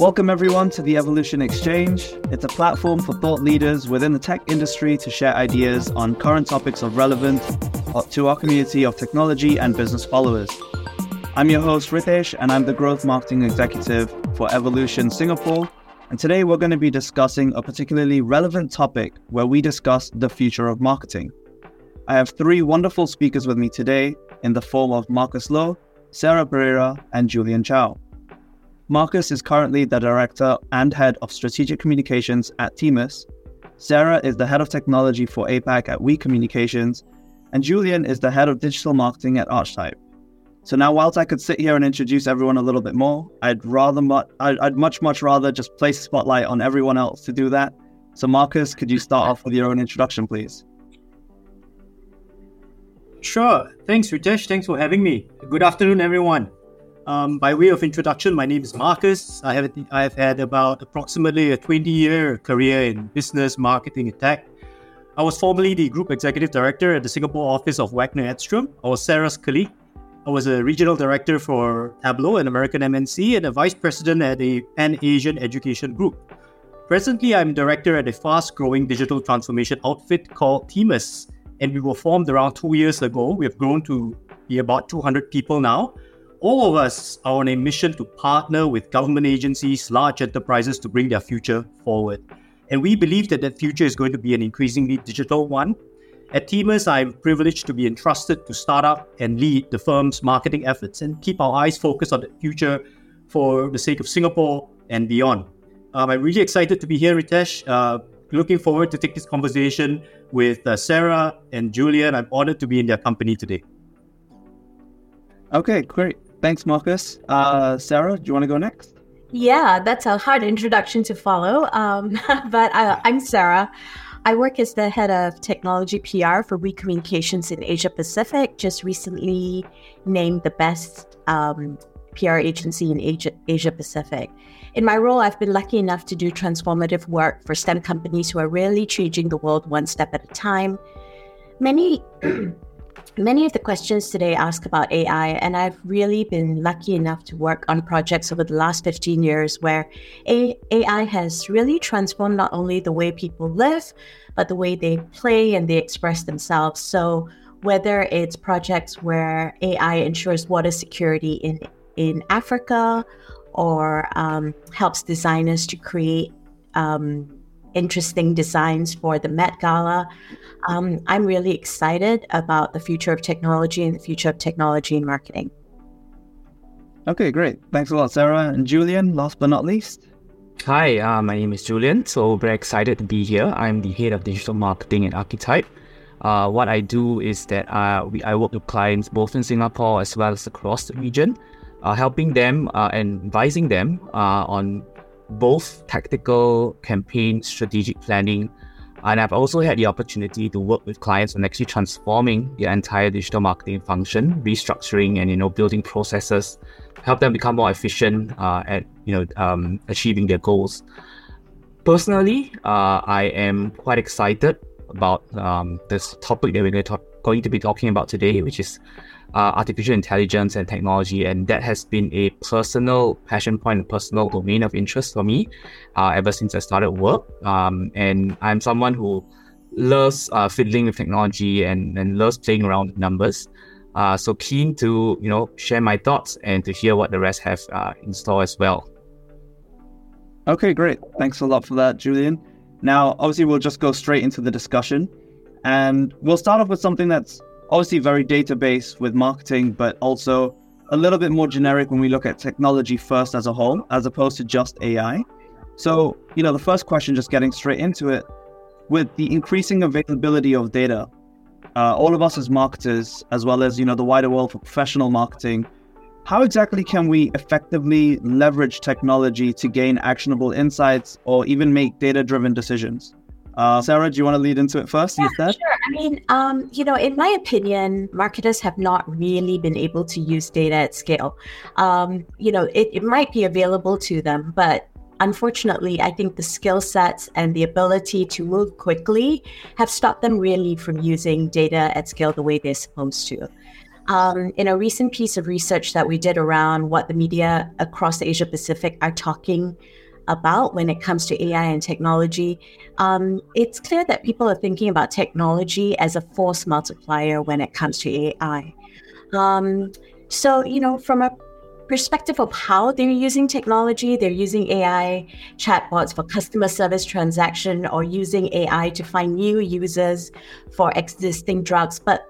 Welcome, everyone, to the Evolution Exchange. It's a platform for thought leaders within the tech industry to share ideas on current topics of relevance to our community of technology and business followers. I'm your host, Ritesh, and I'm the Growth Marketing Executive for Evolution Singapore. And today we're going to be discussing a particularly relevant topic where we discuss the future of marketing. I have three wonderful speakers with me today in the form of Marcus Loh, Sara Pereira, and Julian Chow. Marcus is currently the Director and Head of Strategic Communications at Temus. Sara is the Head of Technology for APAC at We Communications, and Julian is the Head of Digital Marketing at Archetype. So now, whilst I could sit here and introduce everyone a little bit more, I'd rather mu- I'd, much much rather just place a spotlight on everyone else to do that. So, Marcus, could you start off with your own introduction, please? Sure. Thanks, Ritesh. Thanks for having me. Good afternoon, everyone. Um, by way of introduction, my name is Marcus. I have I have had about approximately a 20-year career in business, marketing, and tech. I was formerly the group executive director at the Singapore office of Waggener Edstrom. I was Sara's colleague. I was a regional director for Tableau, an American MNC, and a vice president at a Pan Asian education group. Presently, I'm director at a fast-growing digital transformation outfit called Temus, and we were formed around two years ago. We have grown to be about 200 people now all of us are on a mission to partner with government agencies, large enterprises to bring their future forward. And we believe that that future is going to be an increasingly digital one. At Temus, I'm privileged to be entrusted to start up and lead the firm's marketing efforts and keep our eyes focused on the future for the sake of Singapore and beyond. Um, I'm really excited to be here, Ritesh. Uh, looking forward to take this conversation with uh, Sara and Julian. I'm honored to be in their company today. Okay, great. Thanks, Marcus. Uh, Sara, do you want to go next? Yeah, that's a hard introduction to follow. Um, but I, uh, I'm Sara. I work as the head of technology PR for We Communications in Asia Pacific. Just recently named the best um, PR agency in Asia, Asia Pacific. In my role, I've been lucky enough to do transformative work for STEM companies who are really changing the world one step at a time. Many Many of the questions today ask about AI, and I've really been lucky enough to work on projects over the last 15 years where AI has really transformed not only the way people live, but the way they play and they express themselves. So, whether it's projects where AI ensures water security in, in Africa or um, helps designers to create um, interesting designs for the Met Gala. Um, I'm really excited about the future of technology and the future of technology in marketing. Okay, great. Thanks a lot, Sara. And Julian, last but not least. Hi, uh, my name is Julian. So, very excited to be here. I'm the head of digital marketing at Archetype. Uh, what I do is that uh, we, I work with clients both in Singapore as well as across the region, uh, helping them uh, and advising them uh, on both tactical campaign strategic planning and I've also had the opportunity to work with clients on actually transforming their entire digital marketing function, restructuring and you know building processes, help them become more efficient uh, at you know um, achieving their goals. Personally, uh, I am quite excited about um, this topic that we're going to, talk, going to be talking about today, which is uh, artificial intelligence and technology, and that has been a personal passion point, a personal domain of interest for me uh, ever since I started work. Um, and I'm someone who loves uh, fiddling with technology and, and loves playing around with numbers. Uh, so keen to you know share my thoughts and to hear what the rest have uh, in store as well. Okay, great. Thanks a lot for that, Julian. Now, obviously, we'll just go straight into the discussion, and we'll start off with something that's obviously very database with marketing, but also a little bit more generic when we look at technology first as a whole, as opposed to just AI. So, you know, the first question, just getting straight into it, with the increasing availability of data, uh, all of us as marketers, as well as you know the wider world for professional marketing, how exactly can we effectively leverage technology to gain actionable insights or even make data-driven decisions? Uh, Sara, do you want to lead into it first yeah, instead? Sure. I mean, um, you know, in my opinion, marketers have not really been able to use data at scale. Um, you know, it, it might be available to them, but unfortunately, I think the skill sets and the ability to move quickly have stopped them really from using data at scale the way they're supposed to. Um, in a recent piece of research that we did around what the media across the Asia Pacific are talking about when it comes to AI and technology, um, it's clear that people are thinking about technology as a force multiplier when it comes to AI. Um, so, you know, from a perspective of how they're using technology, they're using AI chatbots for customer service transaction or using AI to find new users for existing drugs. But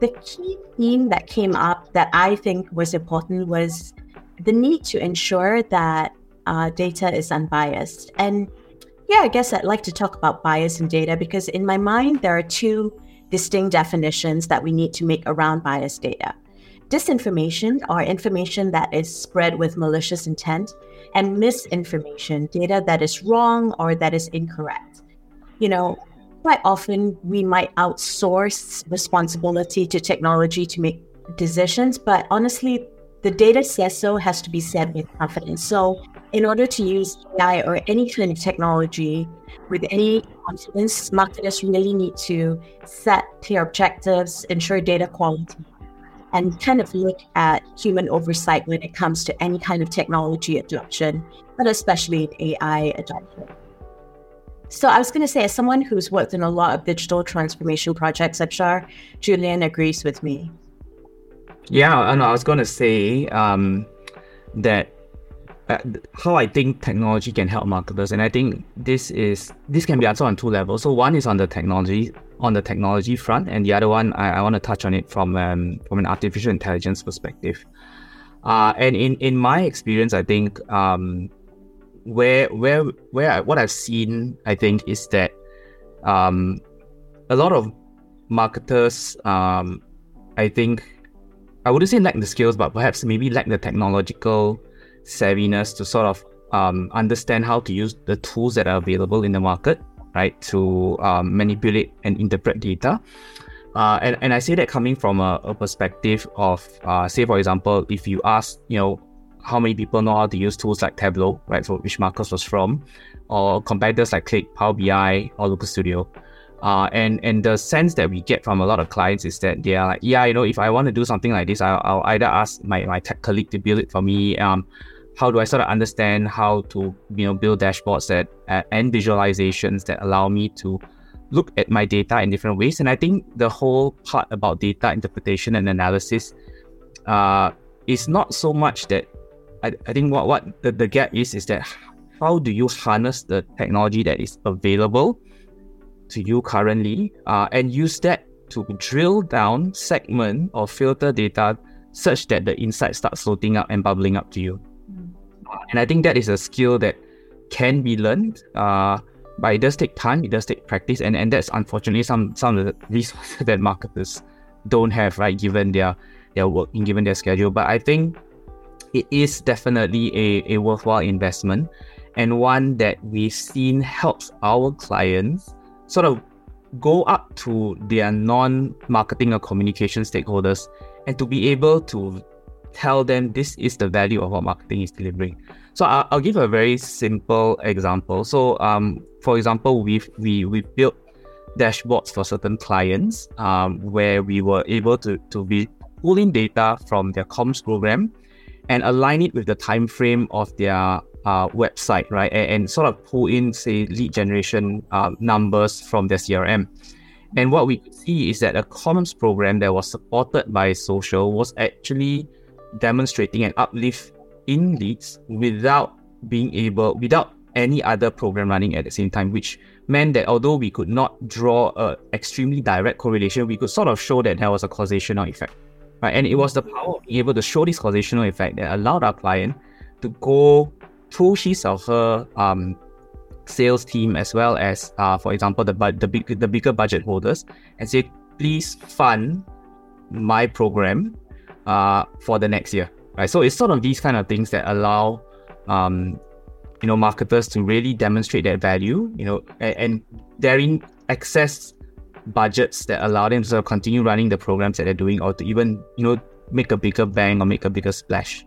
the key theme that came up that I think was important was the need to ensure that uh, data is unbiased. And yeah, I guess I'd like to talk about bias in data because in my mind, there are two distinct definitions that we need to make around bias data disinformation or information that is spread with malicious intent, and misinformation, data that is wrong or that is incorrect. You know, quite often we might outsource responsibility to technology to make decisions, but honestly, the data says so has to be said with confidence. So, in order to use AI or any kind of technology with any confidence, marketers really need to set clear objectives, ensure data quality, and kind of look at human oversight when it comes to any kind of technology adoption, but especially AI adoption. So I was going to say, as someone who's worked in a lot of digital transformation projects, I'm sure Julian agrees with me. Yeah, and I was going to say um, that uh, how I think technology can help marketers, and I think this is this can be answered on two levels. So one is on the technology on the technology front, and the other one I, I want to touch on it from um, from an artificial intelligence perspective. Uh, and in in my experience, I think um, where where where I, what I've seen, I think, is that um, a lot of marketers, um, I think, I wouldn't say lack the skills, but perhaps maybe lack the technological savviness to sort of um, understand how to use the tools that are available in the market right, to um, manipulate and interpret data. Uh, and, and I say that coming from a, a perspective of, uh, say, for example, if you ask, you know, how many people know how to use tools like Tableau, right, for which Marcus was from, or competitors like Qlik, Power BI, or Looker Studio. Uh, and and the sense that we get from a lot of clients is that they are like, yeah, you know, if I want to do something like this, I'll, I'll either ask my, my tech colleague to build it for me, um, how do I sort of understand how to you know build dashboards that uh, and visualizations that allow me to look at my data in different ways. And I think the whole part about data interpretation and analysis uh, is not so much that I, I think what what the, the gap is is that how do you harness the technology that is available to you currently uh, and use that to drill down, segment, or filter data such that the insight starts floating up and bubbling up to you. And I think that is a skill that can be learned. Uh, but it does take time, it does take practice, and, and that's unfortunately some some of the resources that marketers don't have, right, given their their work given their schedule. But I think it is definitely a, a worthwhile investment and one that we've seen helps our clients sort of go up to their non-marketing or communication stakeholders and to be able to tell them this is the value of what marketing is delivering. So I'll, I'll give a very simple example. So um, for example, we've we we built dashboards for certain clients um, where we were able to to be pulling data from their comms program and align it with the time frame of their uh, website, right? And, and, sort of pull in, say, lead generation uh, numbers from their CRM. And what we could see is that a comms program that was supported by social was actually demonstrating an uplift in leads without being able, without any other program running at the same time, which meant that although we could not draw a extremely direct correlation, we could sort of show that there was a causational effect. Right? And it was the power of being able to show this causational effect that allowed our client to go through his or her um, sales team as well as, uh, for example, the the big the bigger budget holders and say, please fund my program uh, for the next year, right? So it's sort of these kind of things that allow, um, you know, marketers to really demonstrate that value, you know, and, and therein access budgets that allow them to sort of continue running the programs that they're doing, or to even, you know, make a bigger bang or make a bigger splash.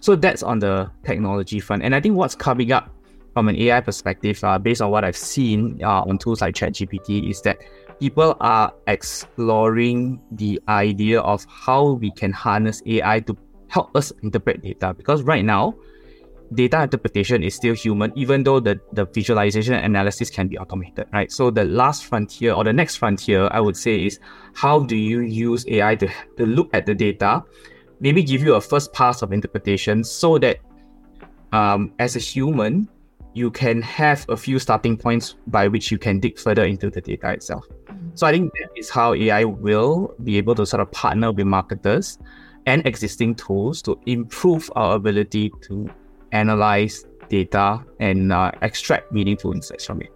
So that's on the technology front, and I think what's coming up from an AI perspective, uh, based on what I've seen uh, on tools like ChatGPT, is that people are exploring the idea of how we can harness AI to help us interpret data. Because right now, data interpretation is still human, even though the, the visualization analysis can be automated, right? So the last frontier or the next frontier, I would say, is how do you use AI to, to look at the data, maybe give you a first pass of interpretation so that um, as a human, you can have a few starting points by which you can dig further into the data itself. So I think that is how AI will be able to sort of partner with marketers and existing tools to improve our ability to analyze data and uh, extract meaningful insights from it.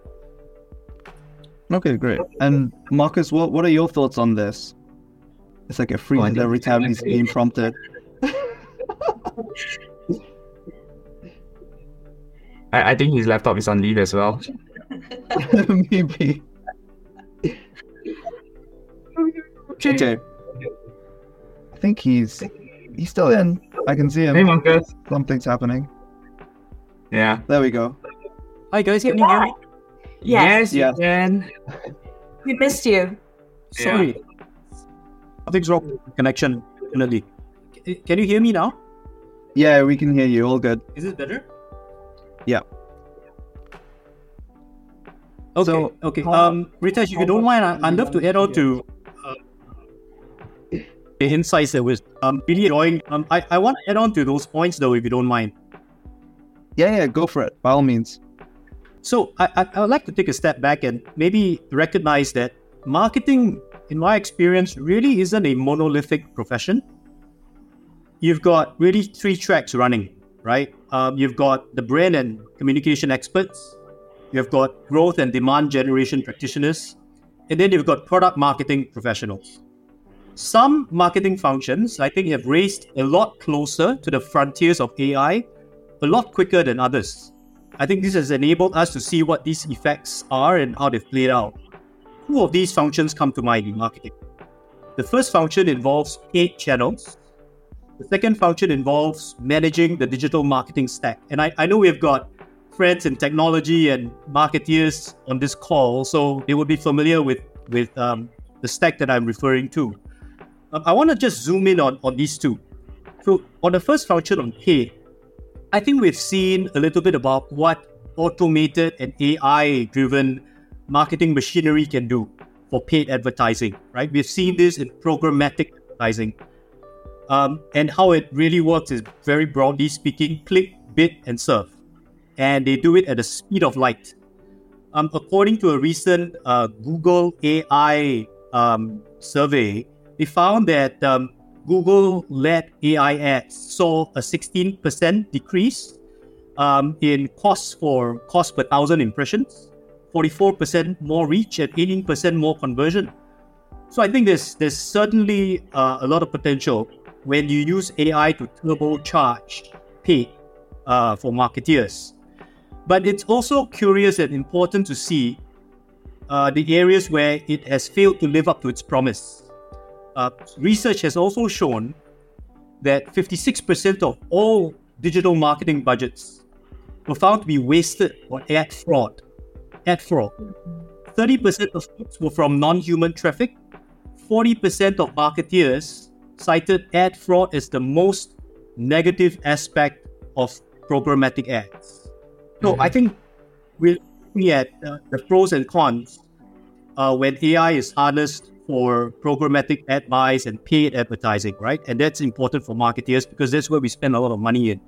Okay, great. And Marcus, what, what are your thoughts on this? It's like a free oh, every time he's being prompted. I, I think his laptop is on leave as well. Maybe. Okay. I think he's he's still in. I can see him. Hey, Marcus. Something's happening. Yeah. There we go. Hi guys, can you hear me? Yes. Yes, you can. We missed you. Sorry. Something's wrong with the connection, definitely. Can you hear me now? Yeah, we can hear you. All good. Is this better? Yeah. Okay. So, okay. Um, Ritesh, if you don't mind, I, would love to add on to the insights that was um, really enjoying. Um, I, I want to add on to those points though, if you don't mind. Yeah, yeah, go for it. By all means. So I, I, I would like to take a step back and maybe recognize that marketing, in my experience, really isn't a monolithic profession. You've got really three tracks running, right? Um, you've got the brand and communication experts, you've got growth and demand generation practitioners, and then you've got product marketing professionals. Some marketing functions, I think, have raced a lot closer to the frontiers of AI a lot quicker than others. I think this has enabled us to see what these effects are and how they've played out. Two of these functions come to mind in marketing. The first function involves paid channels. The second function involves managing the digital marketing stack. And I, I know we've got friends in technology and marketeers on this call, so they would be familiar with, with um, the stack that I'm referring to. Um, I want to just zoom in on, on these two. So, on the first function on paid, I think we've seen a little bit about what automated and AI driven marketing machinery can do for paid advertising, right? We've seen this in programmatic advertising. Um, and how it really works is very broadly speaking click, bid, and serve. And they do it at the speed of light. Um, according to a recent uh, Google AI um, survey, they found that um, Google led AI ads saw a 16% decrease um, in cost for cost per thousand impressions, 44% more reach, and 18% more conversion. So I think there's there's certainly uh, a lot of potential when you use AI to turbocharge pay uh, for marketeers. But it's also curious and important to see uh, the areas where it has failed to live up to its promise. Uh, research has also shown that 56% of all digital marketing budgets were found to be wasted on ad fraud. Ad fraud. 30% of clicks were from non human traffic. 40% of marketeers cited ad fraud as the most negative aspect of programmatic ads. So mm-hmm. I think we're looking at uh, the pros and cons uh, when AI is harnessed for programmatic ad buys and paid advertising, right? And that's important for marketeers because that's where we spend a lot of money in.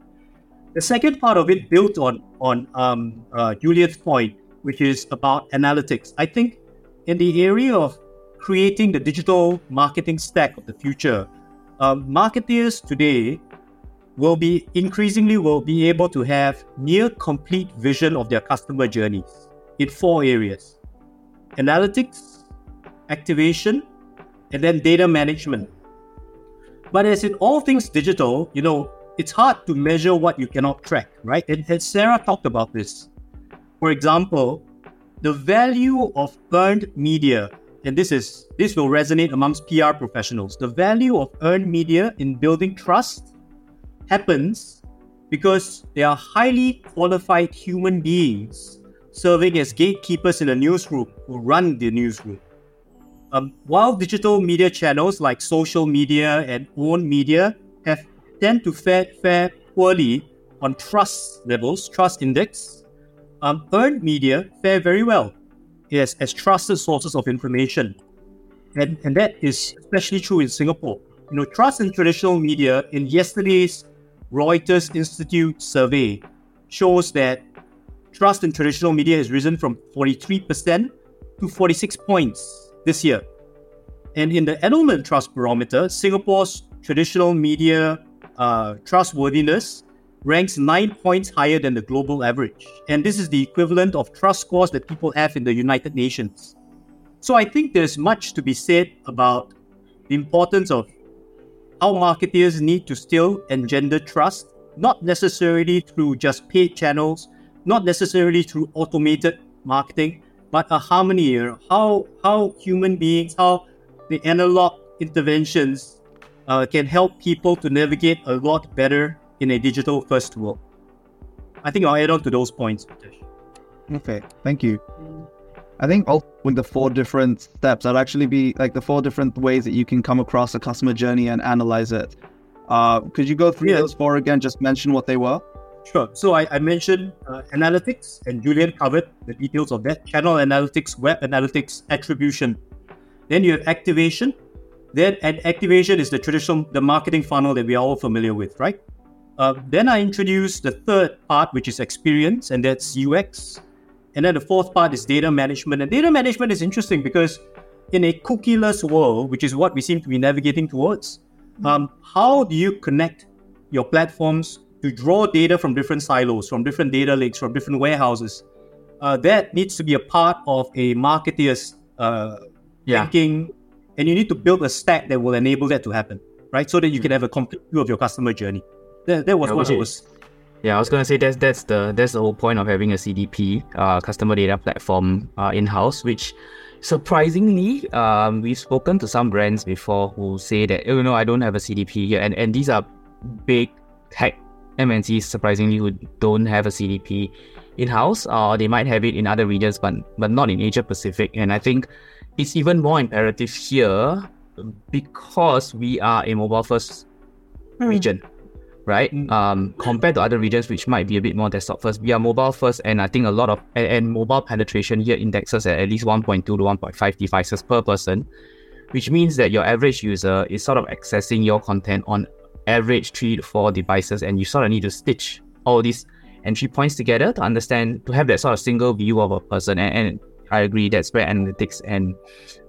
The second part of it built on on um, uh, Julian's point, which is about analytics. I think in the area of creating the digital marketing stack of the future, um, marketeers today will be increasingly will be able to have near complete vision of their customer journeys in four areas: analytics, activation, and then data management. But as in all things digital, you know, it's hard to measure what you cannot track, right? And, and Sara talked about this. For example, the value of earned media, and this is this will resonate amongst PR professionals. The value of earned media in building trust happens because they are highly qualified human beings serving as gatekeepers in a newsroom who run the newsroom Um, while digital media channels like social media and owned media have tend to fare, fare poorly on trust levels, trust index, um, earned media fare very well yes, as trusted sources of information. And, and that is especially true in Singapore. You know, trust in traditional media in yesterday's Reuters Institute survey shows that trust in traditional media has risen from 43% to 46 points this year. And in the Edelman Trust Barometer, Singapore's traditional media uh, trustworthiness ranks nine points higher than the global average. And this is the equivalent of trust scores that people have in the United Nations. So I think there's much to be said about the importance of how marketers need to still engender trust, not necessarily through just paid channels, not necessarily through automated marketing, but a harmony, how, how human beings, how the analog interventions uh, can help people to navigate a lot better in a digital first world. I think I'll add on to those points. Okay, thank you. I think with the four different steps, I'd actually be like the four different ways that you can come across a customer journey and analyze it. Uh, could you go through yeah. those four again? Just mention what they were. Sure. So I, I mentioned uh, analytics, and Julian covered the details of that. Channel analytics, web analytics, attribution. Then you have activation. Then and activation is the traditional the marketing funnel that we are all familiar with, right? Uh, then I introduced the third part, which is experience, and that's UX. And then the fourth part is data management. And data management is interesting because in a cookieless world, which is what we seem to be navigating towards, um, how do you connect your platforms to draw data from different silos, from different data lakes, from different warehouses? Uh, that needs to be a part of a marketeer's uh, yeah. thinking, and you need to build a stack that will enable that to happen, right? So that you can have a complete view of your customer journey. That, that was yeah, what I was. Yeah, I was gonna say that's that's the that's the whole point of having a CDP, uh, customer data platform, uh, in house. Which, surprisingly, um, we've spoken to some brands before who say that oh no, I don't have a CDP here, and and these are big tech MNCs surprisingly who don't have a CDP in house, or they might have it in other regions, but but not in Asia Pacific. And I think it's even more imperative here because we are a mobile first mm. region right? Mm. Um, compared to other regions which might be a bit more desktop first, we are mobile first, and I think a lot of and, and mobile penetration here indexes at at least 1.2 to 1.5 devices per person, which means that your average user is sort of accessing your content on average three to four devices, and you sort of need to stitch all these entry points together to understand to have that sort of single view of a person. And, and I agree that spread analytics and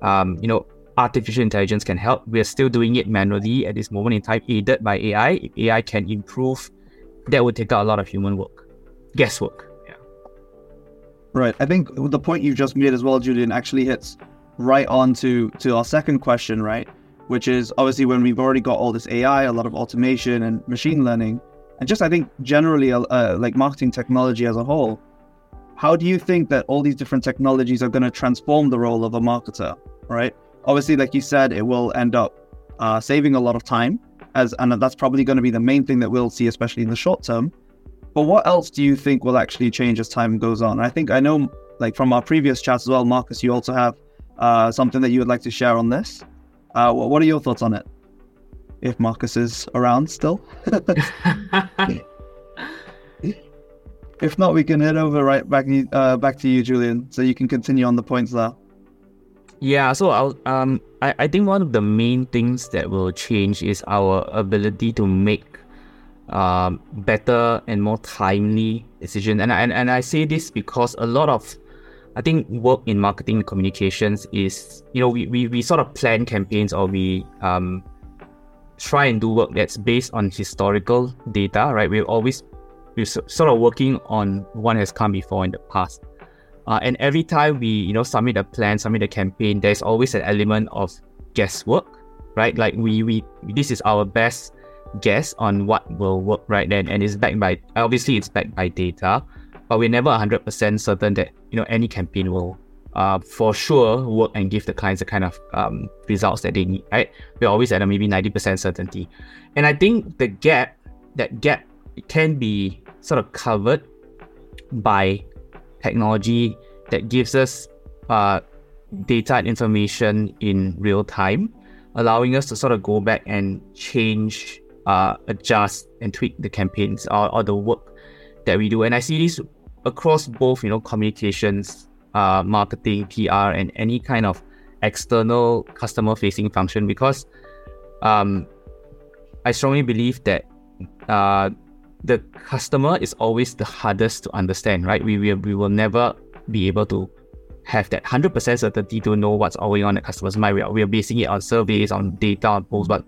um, you know artificial intelligence can help. We're still doing it manually at this moment in time, aided by AI. If AI can improve, that would take out a lot of human work, guesswork. Yeah. Right. I think the point you just made as well, Julian, actually hits right on to, to our second question, right? Which is obviously when we've already got all this AI, a lot of automation and machine learning, and just I think generally uh, like marketing technology as a whole. How do you think that all these different technologies are going to transform the role of a marketer, right? obviously, like you said, it will end up uh, saving a lot of time, as and that's probably going to be the main thing that we'll see, especially in the short term. But what else do you think will actually change as time goes on? I think I know, like from our previous chats as well, Marcus, you also have uh, something that you would like to share on this. Uh, what are your thoughts on it? If Marcus is around still. if not, we can head over right back uh, back to you, Julian, so you can continue on the points there. Yeah, so I'll, um, I, I think one of the main things that will change is our ability to make um, better and more timely decisions. And, and, and I say this because a lot of, I think, work in marketing communications is, you know, we, we, we sort of plan campaigns or we um, try and do work that's based on historical data, right? We're always, we're sort of working on what has come before in the past. Uh, and every time we, you know, submit a plan, submit a campaign, there's always an element of guesswork, right? Like we, we, this is our best guess on what will work right then, and it's backed by, obviously, it's backed by data, but we're never 100% certain that you know any campaign will, uh, for sure, work and give the clients the kind of um, results that they need, right? We're always at a maybe 90% certainty, and I think the gap, that gap, can be sort of covered by technology that gives us uh, data and information in real time, allowing us to sort of go back and change, uh, adjust, and tweak the campaigns or, or the work that we do. And I see this across both, you know, communications, uh, marketing, PR, and any kind of external customer facing function because um, I strongly believe that uh, the customer is always the hardest to understand, right? We, we, we will never be able to have that 100% certainty to know what's going on in the customer's mind. We are, we are basing it on surveys, on data, on polls, but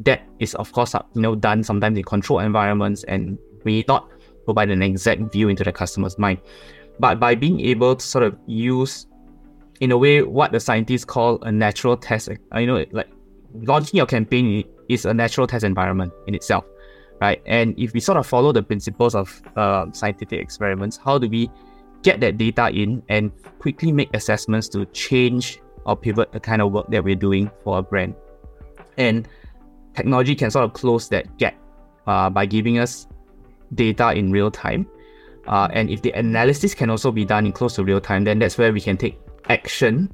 that is, of course, you know, done sometimes in controlled environments and we not provide an exact view into the customer's mind. But by being able to sort of use, in a way, what the scientists call a natural test, uh, you know, like launching your campaign is a natural test environment in itself, right? And if we sort of follow the principles of uh, scientific experiments, how do we get that data in and quickly make assessments to change or pivot the kind of work that we're doing for a brand? And technology can sort of close that gap uh, by giving us data in real time. Uh, and if the analysis can also be done in close to real time, then that's where we can take action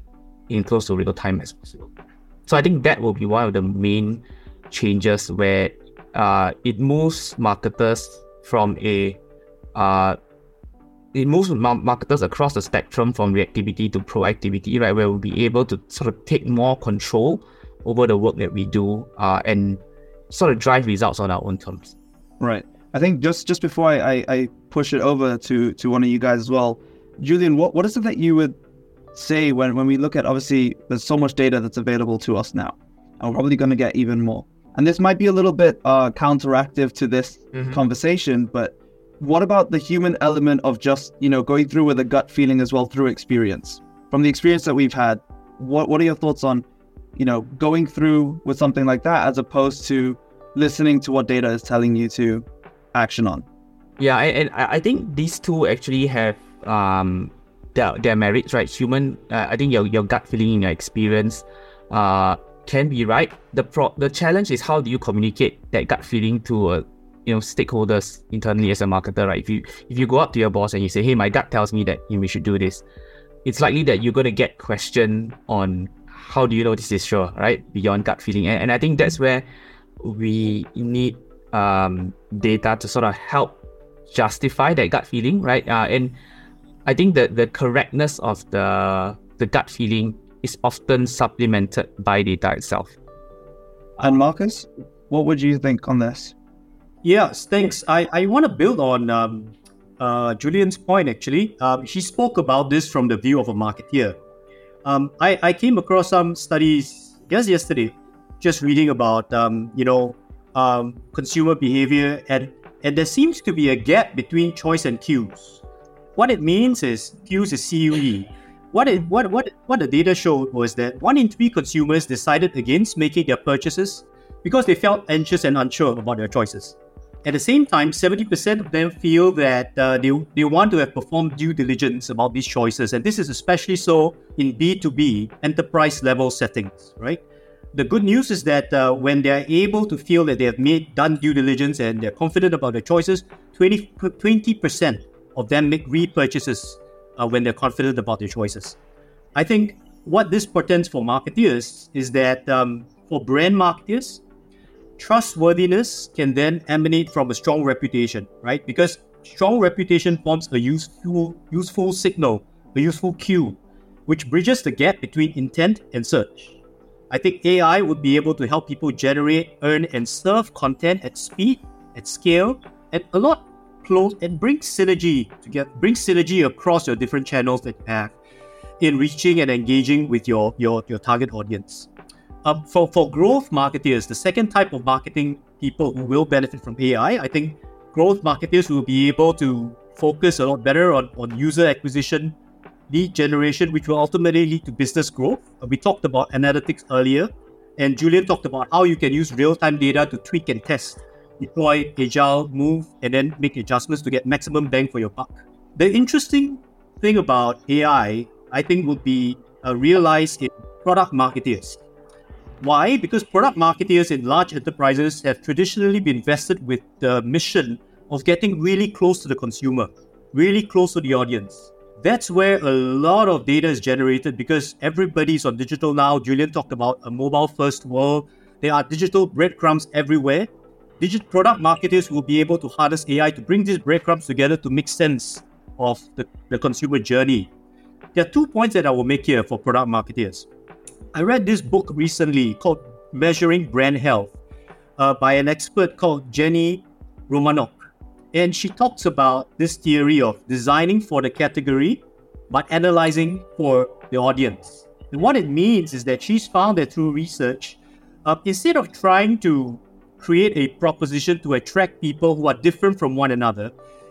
in close to real time as possible. So I think that will be one of the main changes where uh, it moves marketers from a uh, it moves marketers across the spectrum from reactivity to proactivity, right? Where we'll be able to sort of take more control over the work that we do uh, and sort of drive results on our own terms. Right. I think just just before I, I, I push it over to to one of you guys as well, Julian, what, what is it that you would say when, when we look at obviously there's so much data that's available to us now and we're probably going to get even more and this might be a little bit uh, counteractive to this mm-hmm. conversation but what about the human element of just you know going through with a gut feeling as well through experience from the experience that we've had what, what are your thoughts on you know going through with something like that as opposed to listening to what data is telling you to action on yeah and I, think these two actually have um, their, their merits, right? Human, uh, I think your, your gut feeling in your experience uh, can be right. The pro- the challenge is how do you communicate that gut feeling to uh, you know stakeholders internally as a marketer, right? If you if you go up to your boss and you say, "Hey, my gut tells me that we should do this," it's likely that you're to get questioned on how do you know this is sure, right? Beyond gut feeling, and, and I think that's where we need um, data to sort of help justify that gut feeling, right? Uh, and I think that the correctness of the the gut feeling is often supplemented by data itself. And Marcus, what would you think on this? Yes, thanks. I, I want to build on um, uh, Julian's point actually. Um, she spoke about this from the view of a marketeer. Um, I, I came across some studies just yesterday, just reading about um, you know um, consumer behavior and and there seems to be a gap between choice and cues. What it means is cues is CUE. What, it, what, what, what the data showed was that one in three consumers decided against making their purchases because they felt anxious and unsure about their choices. At the same time, 70% of them feel that uh, they, they want to have performed due diligence about these choices. And this is especially so in B2B enterprise level settings, right? The good news is that uh, when they're able to feel that they have made done due diligence and they're confident about their choices, 20, 20% of them make repurchases uh, when they're confident about their choices. I think what this portends for marketeers is that um, for brand marketers, trustworthiness can then emanate from a strong reputation, right? Because strong reputation forms a useful, useful signal, a useful cue, which bridges the gap between intent and search. I think AI would be able to help people generate, earn, and serve content at speed, at scale, and a lot close and bring synergy to get bring synergy across your different channels that you have in reaching and engaging with your your, your target audience. Um, for, for growth marketers, the second type of marketing people who will benefit from AI, I think growth marketers will be able to focus a lot better on, on user acquisition, lead generation, which will ultimately lead to business growth. Uh, we talked about analytics earlier, and Julian talked about how you can use real time data to tweak and test deploy, agile, move, and then make adjustments to get maximum bang for your buck. The interesting thing about AI, I think, would be uh, realized in product marketers. Why? Because product marketers in large enterprises have traditionally been vested with the mission of getting really close to the consumer, really close to the audience, That's where a lot of data is generated because everybody's on digital now. Julian talked about a mobile first world. There are digital breadcrumbs everywhere. Digital product marketers will be able to harness AI to bring these breadcrumbs together to make sense of the, the consumer journey. There are two points that I will make here for product marketers. I read this book recently called Measuring Brand Health uh, by an expert called Jenny Romaniuk. And she talks about this theory of designing for the category, but analyzing for the audience. And what it means is that she's found that through research, uh, instead of trying to create a proposition to attract people who are different from one another,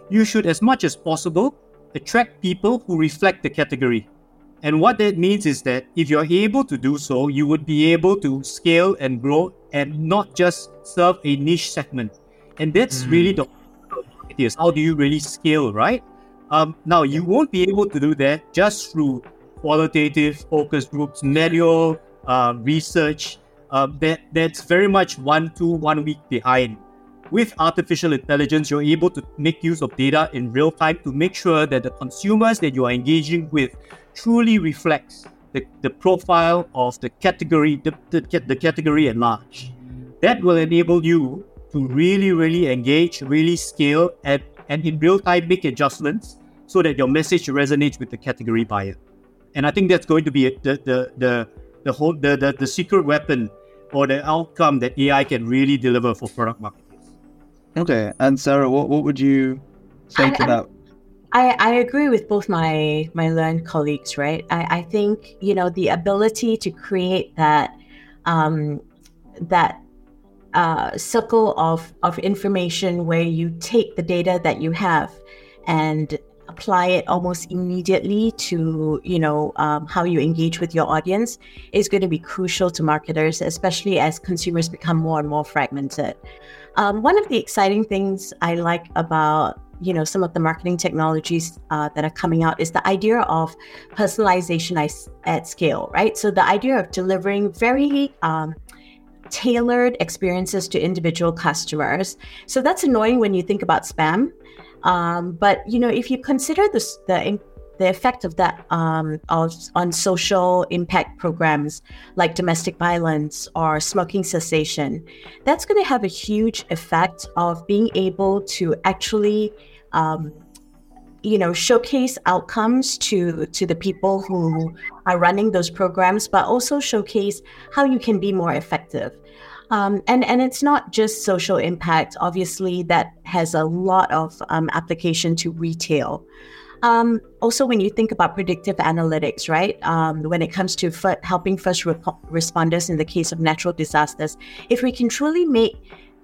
you should, as much as possible, attract people who reflect the category. And what that means is that if you're able to do so, you would be able to scale and grow and not just serve a niche segment. And that's mm. really the is how do you really scale, right? Um, now you won't be able to do that just through qualitative focus groups, manual uh, research. Uh, that that's very much one, two, one week behind. With artificial intelligence, you're able to make use of data in real time to make sure that the consumers that you are engaging with truly reflects the, the profile of the category, the, the, the category at large. That will enable you to really, really engage, really scale, and, and in real time make adjustments so that your message resonates with the category buyer. And I think that's going to be the the the the whole the, the, the secret weapon or the outcome that AI can really deliver for product marketers. Okay, and Sara, what, what would you say I, to that? I, I agree with both my my learned colleagues, right? I, I think you know the ability to create that um, that uh, circle of, of information where you take the data that you have and apply it almost immediately to you know um, how you engage with your audience is going to be crucial to marketers especially as consumers become more and more fragmented. Um, one of the exciting things i like about you know some of the marketing technologies uh, that are coming out is the idea of personalization at scale right? So the idea of delivering very um, tailored experiences to individual customers. So that's annoying when you think about spam. Um, but you know, if you consider this, the the effect of that um, of, on social impact programs like domestic violence or smoking cessation, that's going to have a huge effect of being able to actually um, you know showcase outcomes to to the people who are running those programs but also showcase how you can be more effective. Um, and and it's not just social impact obviously that has a lot of um, application to retail. Um, also when you think about predictive analytics right um, when it comes to f- helping first responders in the case of natural disasters if we can truly make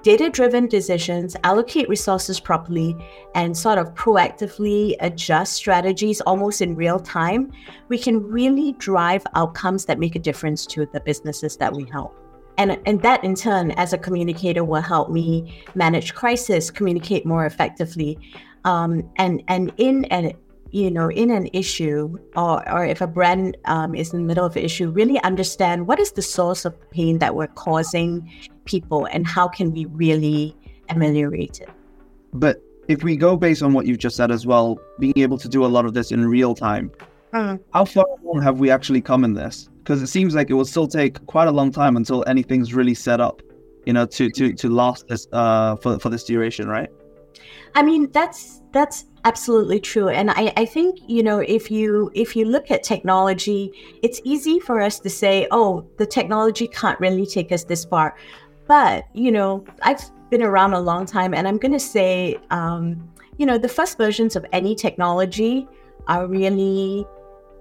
data driven decisions, allocate resources properly, and sort of proactively adjust strategies almost in real time, we can really drive outcomes that make a difference to the businesses that we help. And, and that in turn, as a communicator, will help me manage crisis, communicate more effectively. Um, and and in an you know in an issue or, or if a brand um, is in the middle of an issue really understand what is the source of pain that we're causing people and how can we really ameliorate it. But if we go based on what you've just said as well being able to do a lot of this in real time uh-huh. how far have we actually come in this? Because it seems like it will still take quite a long time until anything's really set up you know to to to last this uh for, for this duration right? I mean that's that's absolutely true and I, I think you know if you if you look at technology it's easy for us to say oh the technology can't really take us this far but, you know, I've been around a long time and I'm going to say, um, you know, the first versions of any technology are really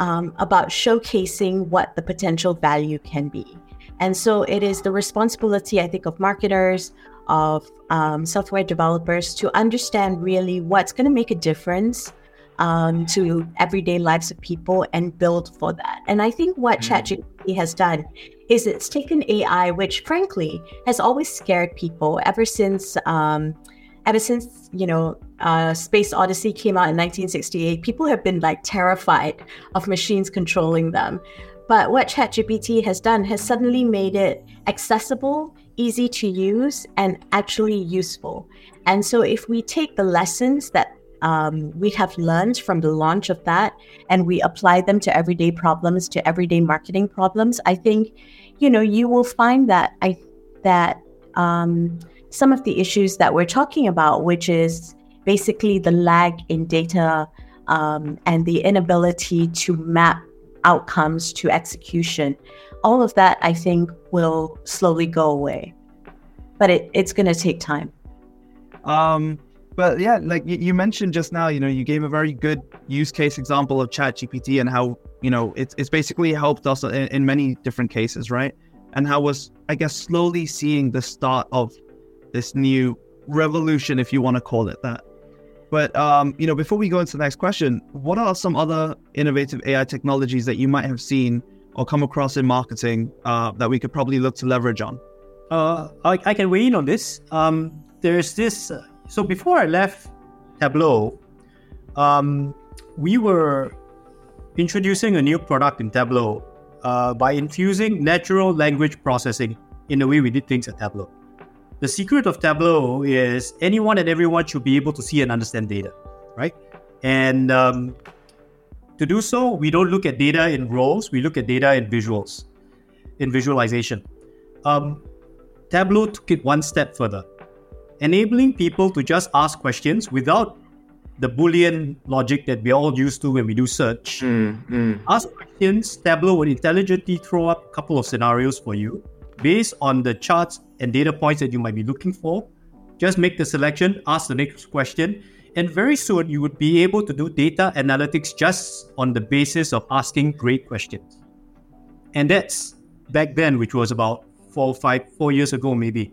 um, about showcasing what the potential value can be. And so it is the responsibility, I think, of marketers, of um, software developers to understand really what's going to make a difference um, to everyday lives of people and build for that. And I think what mm. ChatGPT has done is it's taken AI, which frankly has always scared people ever since. Um, ever since you know uh, space odyssey came out in 1968 people have been like terrified of machines controlling them but what ChatGPT has done has suddenly made it accessible easy to use and actually useful. And so if we take the lessons that um, we have learned from the launch of that and we apply them to everyday problems, to everyday marketing problems, I think, you know, you will find that I that um, some of the issues that we're talking about, which is basically the lag in data um, and the inability to map outcomes to execution, all of that I think will slowly go away. But it, it's going to take time. Um, but yeah, like you mentioned just now, you know, you gave a very good use case example of ChatGPT and how, you know, it's, it's basically helped us in, in many different cases, right? And how was, I guess, slowly seeing the start of this new revolution, if you want to call it that. But um, you know, before we go into the next question, what are some other innovative AI technologies that you might have seen or come across in marketing uh, that we could probably look to leverage on? Uh, I, I, can weigh in on this. Um, there's this. Uh, so before I left Tableau, um, we were introducing a new product in Tableau uh, by infusing natural language processing in the way we did things at Tableau. The secret of Tableau is anyone and everyone should be able to see and understand data, right? And um, to do so, we don't look at data in rows, we look at data in visuals, in visualization. Um, Tableau took it one step further, enabling people to just ask questions without the Boolean logic that we're all used to when we do search. Mm, mm. Ask questions, Tableau will intelligently throw up a couple of scenarios for you based on the charts and data points that you might be looking for. Just make the selection, ask the next question, and very soon you would be able to do data analytics just on the basis of asking great questions. And that's back then, which was about four, five, four years ago, maybe.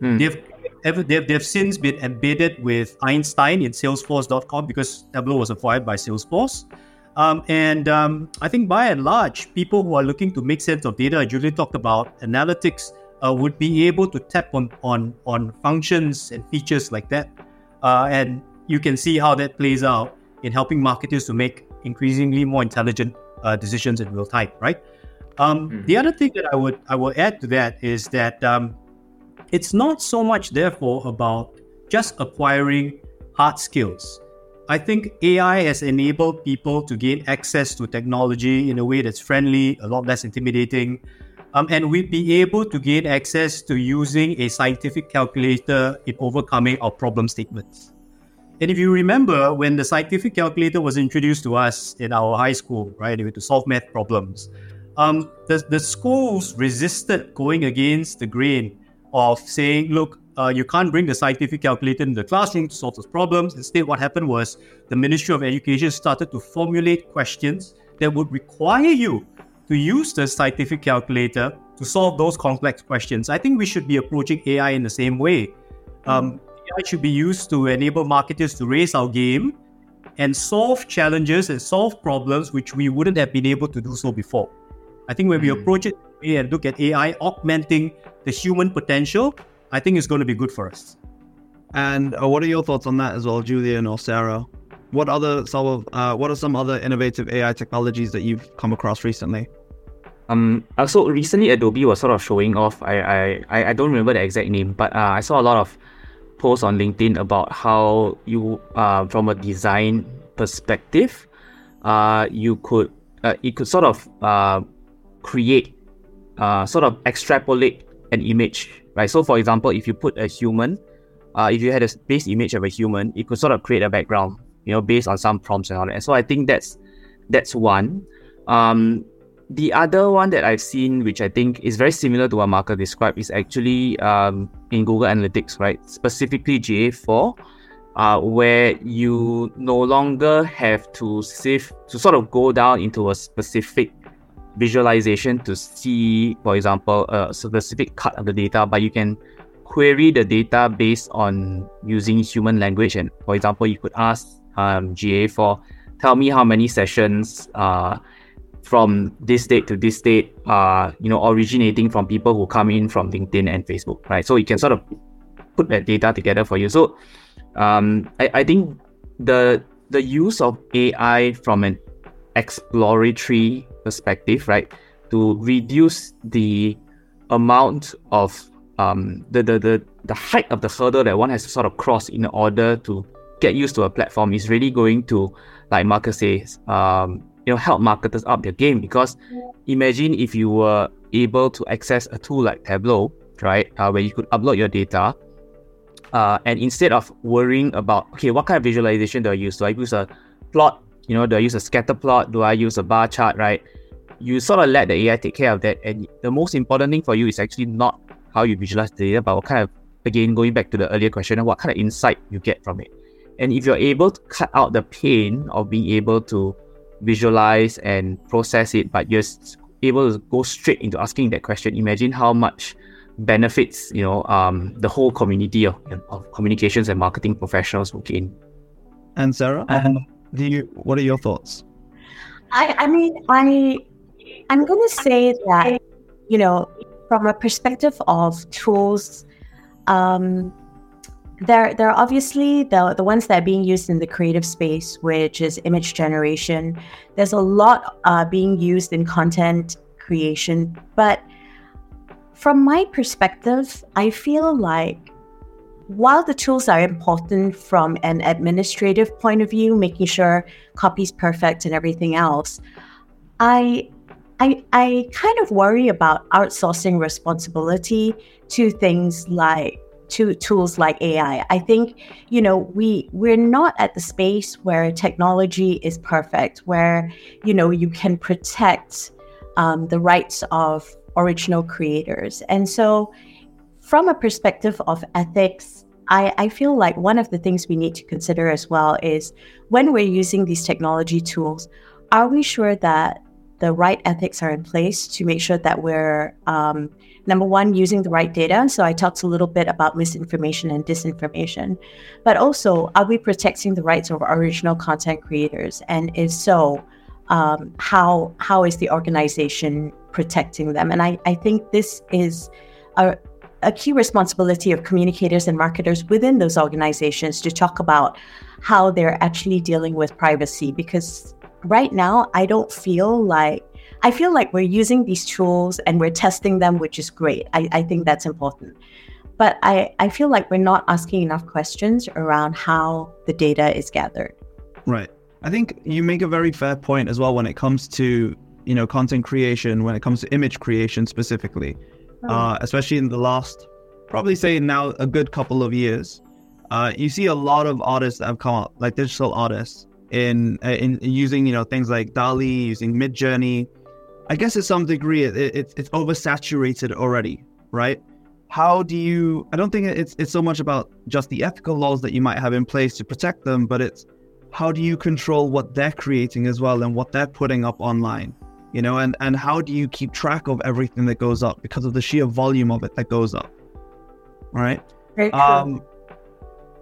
Hmm. They've, they've, they've since been embedded with Einstein in Salesforce.com because Tableau was acquired by Salesforce. Um, and um, I think by and large, people who are looking to make sense of data, Julie talked about analytics, uh, would be able to tap on, on, on functions and features like that. Uh, and you can see how that plays out in helping marketers to make increasingly more intelligent uh, decisions in real time, right? Um, mm-hmm. The other thing that I would I will add to that is that um, it's not so much, therefore, about just acquiring hard skills. I think AI has enabled people to gain access to technology in a way that's friendly, a lot less intimidating, um, and we'd be able to gain access to using a scientific calculator in overcoming our problem statements. And if you remember, when the scientific calculator was introduced to us in our high school, right, to solve math problems, um, the, the schools resisted going against the grain of saying, look, uh, you can't bring the scientific calculator in the classroom to solve those problems. Instead, what happened was the Ministry of Education started to formulate questions that would require you to use the scientific calculator to solve those complex questions. I think we should be approaching AI in the same way. Um, AI should be used to enable marketers to raise our game and solve challenges and solve problems which we wouldn't have been able to do so before. I think when we hmm. approach it and look at AI augmenting the human potential, I think it's going to be good for us. And uh, what are your thoughts on that as well, Julian or Sara? What other some of uh, what are some other innovative AI technologies that you've come across recently? Um, so recently Adobe was sort of showing off. I I, I don't remember the exact name, but uh, I saw a lot of posts on LinkedIn about how you, uh, from a design perspective, uh, you could uh, it could sort of uh, create, uh, sort of extrapolate an image, right? So, for example, if you put a human, uh, if you had a base image of a human, it could sort of create a background, you know, based on some prompts and all that. And so, I think that's that's one. Um, the other one that I've seen, which I think is very similar to what Marcus described, is actually um, in Google Analytics, right? Specifically GA4, uh, where you no longer have to sift to sort of go down into a specific visualization to see, for example, a specific cut of the data, but you can query the data based on using human language. And for example, you could ask um, GA4, tell me how many sessions uh, from this date to this date are you know originating from people who come in from LinkedIn and Facebook, right? So you can sort of put that data together for you. So um, I, I think the the use of AI from an exploratory perspective, right, to reduce the amount of um, the, the the the height of the hurdle that one has to sort of cross in order to get used to a platform is really going to, like Marcus says, um, you know, help marketers up their game. Because imagine if you were able to access a tool like Tableau, right, uh, where you could upload your data, uh, and instead of worrying about okay, what kind of visualization do I use? Do I use a plot? You know, do I use a scatter plot? Do I use a bar chart? Right? You sort of let the AI take care of that, and the most important thing for you is actually not how you visualize the data, but what kind of again going back to the earlier question, what kind of insight you get from it. And if you're able to cut out the pain of being able to visualize and process it, but you're able to go straight into asking that question, imagine how much benefits you know um, the whole community of, of communications and marketing professionals will gain. And Sara, um, do you? What are your thoughts? I, I mean, I, I'm going to say that, you know, from a perspective of tools, um, there, there are obviously the, the ones that are being used in the creative space, which is image generation. There's a lot uh, being used in content creation, but from my perspective, I feel like while the tools are important from an administrative point of view, making sure copy's perfect and everything else, I I, I kind of worry about outsourcing responsibility to things like to tools like AI. I think, you know, we we're not at the space where technology is perfect, where, you know, you can protect um, the rights of original creators. And so from a perspective of ethics, I, I feel like one of the things we need to consider as well is when we're using these technology tools, are we sure that the right ethics are in place to make sure that we're um, number one using the right data? So i talked a little bit about misinformation and disinformation but also are we protecting the rights of original content creators? And if so um, how how is the organization protecting them? And i, I think this is a, a key responsibility of communicators and marketers within those organizations to talk about how they're actually dealing with privacy because right now, I don't feel like I feel like we're using these tools and we're testing them, which is great. I, I think that's important. But I, I feel like we're not asking enough questions around how the data is gathered. Right. I think you make a very fair point as well when it comes to, you know, content creation, when it comes to image creation specifically. Uh, especially in the last, probably say now a good couple of years. Uh, you see a lot of artists that have come up, like digital artists, in, in, in using you know things like DALL-E, using Midjourney. I guess to some degree it, it, it's oversaturated already, right? How do you? I don't think it's it's so much about just the ethical laws that you might have in place to protect them, but it's how do you control what they're creating as well and what they're putting up online you know and and how do you keep track of everything that goes up because of the sheer volume of it that goes up right um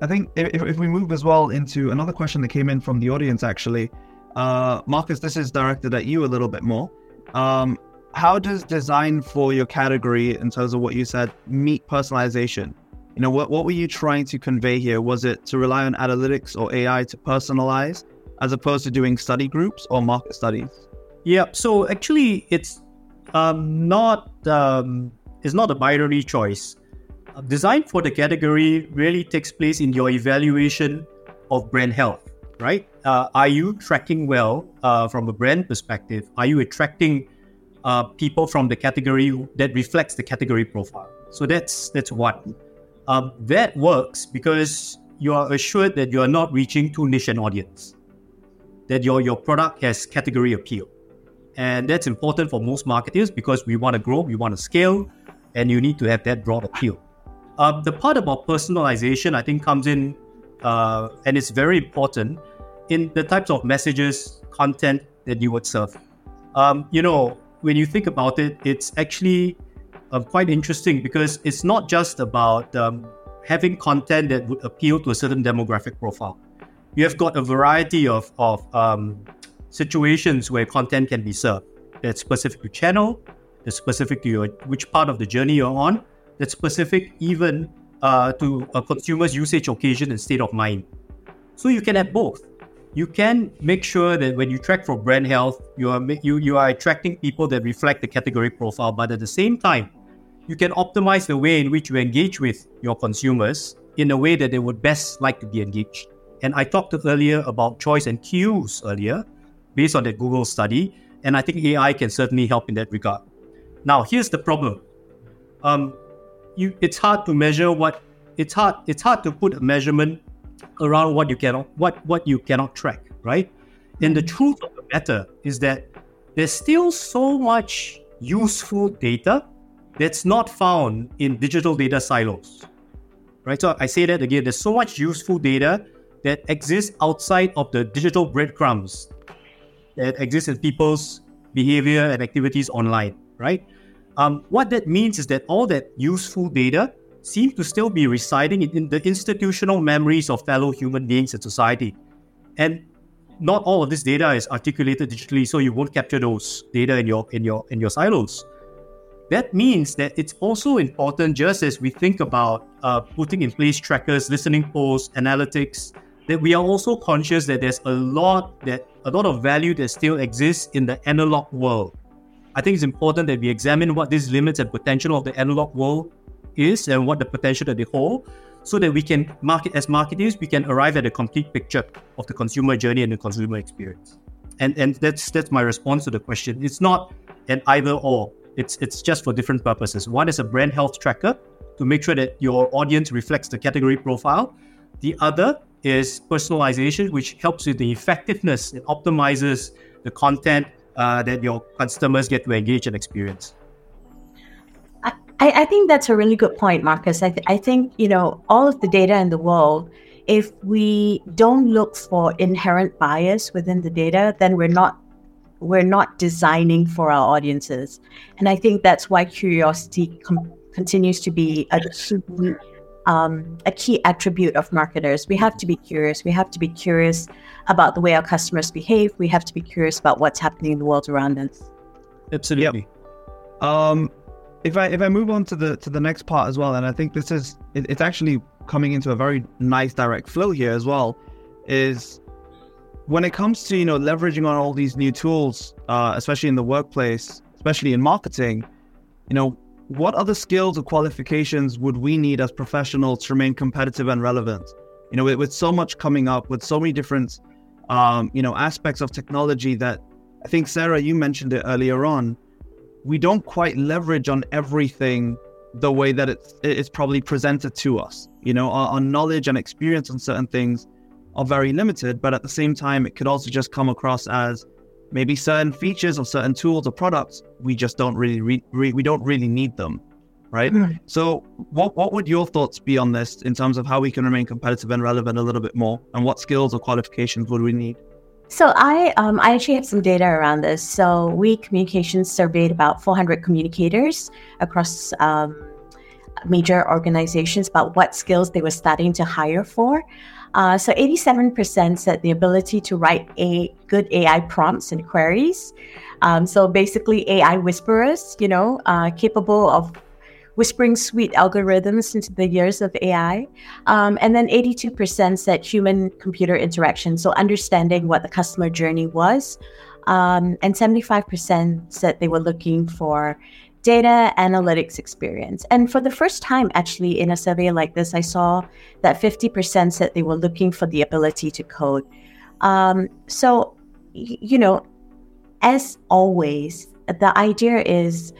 I think if, if we move as well into another question that came in from the audience, actually, uh, Marcus, this is directed at you a little bit more. Um, how does design for your category, in terms of what you said, meet personalization? You know, what, what were you trying to convey here? Was it to rely on analytics or AI to personalize, as opposed to doing study groups or market studies? Yeah. So actually, it's um, not um, it's not a binary choice. Design for the category really takes place in your evaluation of brand health, right? Uh, are you tracking well uh, from a brand perspective? Are you attracting uh, people from the category that reflects the category profile? So that's that's one. Um, that works because you are assured that you are not reaching too niche an audience, that your your product has category appeal, and that's important for most marketers because we want to grow, we want to scale, and you need to have that broad appeal. Uh, the part about personalization, I think, comes in, uh, and it's very important in the types of messages, content that you would serve. Um, you know, when you think about it, it's actually uh, quite interesting because it's not just about um, having content that would appeal to a certain demographic profile. You have got a variety of, of um, situations where content can be served that's specific to channel, that's specific to your, which part of the journey you're on, that's specific even uh, to a consumer's usage occasion and state of mind. So you can have both. You can make sure that when you track for brand health, you are you you are attracting people that reflect the category profile, but at the same time, you can optimize the way in which you engage with your consumers in a way that they would best like to be engaged. And I talked earlier about choice and cues earlier, based on the Google study. And I think AI can certainly help in that regard. Now, here's the problem. Um, you, it's hard to measure what it's hard. It's hard to put a measurement around what you cannot what what you cannot track, right? And the truth of the matter is that there's still so much useful data that's not found in digital data silos. Right? So I say that again, there's so much useful data that exists outside of the digital breadcrumbs that exists in people's behavior and activities online, right? Um, what that means is that all that useful data seems to still be residing in, the institutional memories of fellow human beings and society. And not all of this data is articulated digitally, so you won't capture those data in your in your in your silos. That means that it's also important, just as we think about uh, putting in place trackers, listening posts, analytics, that we are also conscious that there's a lot that a lot of value that still exists in the analog world. I think it's important that we examine what these limits and potential of the analog world is and what the potential that they hold, so that we can market as marketers, we can arrive at a complete picture of the consumer journey and the consumer experience. And and that's that's my response to the question. It's not an either or. It's it's just for different purposes. One is a brand health tracker to make sure that your audience reflects the category profile. The other is personalization, which helps with the effectiveness. It optimizes the content uh, that your customers get to engage and experience. I, I think that's a really good point, Marcus. I, th- I think, you know, all of the data in the world, if we don't look for inherent bias within the data, then we're not we're not designing for our audiences. And I think that's why curiosity com- continues to be a key, um, a key attribute of marketers. We have to be curious. We have to be curious about the way our customers behave. We have to be curious about what's happening in the world around us. Absolutely. Yep. Um, if I if I move on to the to the next part as well, and I think this is it, it's actually coming into a very nice direct flow here as well, is when it comes to you know leveraging on all these new tools, uh, especially in the workplace, especially in marketing, you know, what other skills or qualifications would we need as professionals to remain competitive and relevant? You know, with, with so much coming up, with so many different, um, you know, aspects of technology that I think Sara, you mentioned it earlier on. We don't quite leverage on everything the way that it's it's probably presented to us. You know, our, our knowledge and experience on certain things are very limited, but at the same time, it could also just come across as maybe certain features of certain tools or products we just don't really re- re- we don't really need them right mm. so what what would your thoughts be on this in terms of how we can remain competitive and relevant a little bit more and what skills or qualifications would we need so I um, I actually have some data around this. So WE Communications surveyed about 400 communicators across um, major organizations about what skills they were starting to hire for. Uh, so 87% said the ability to write a good AI prompts and queries. Um, so basically, AI whisperers, you know, uh, capable of whispering sweet algorithms into the ears of AI. Um, and then 82% said human computer interaction, so understanding what the customer journey was. Um, and 75% said they were looking for data analytics experience. And for the first time, actually, in a survey like this, I saw that 50% said they were looking for the ability to code. Um, so, you know, as always, the idea is,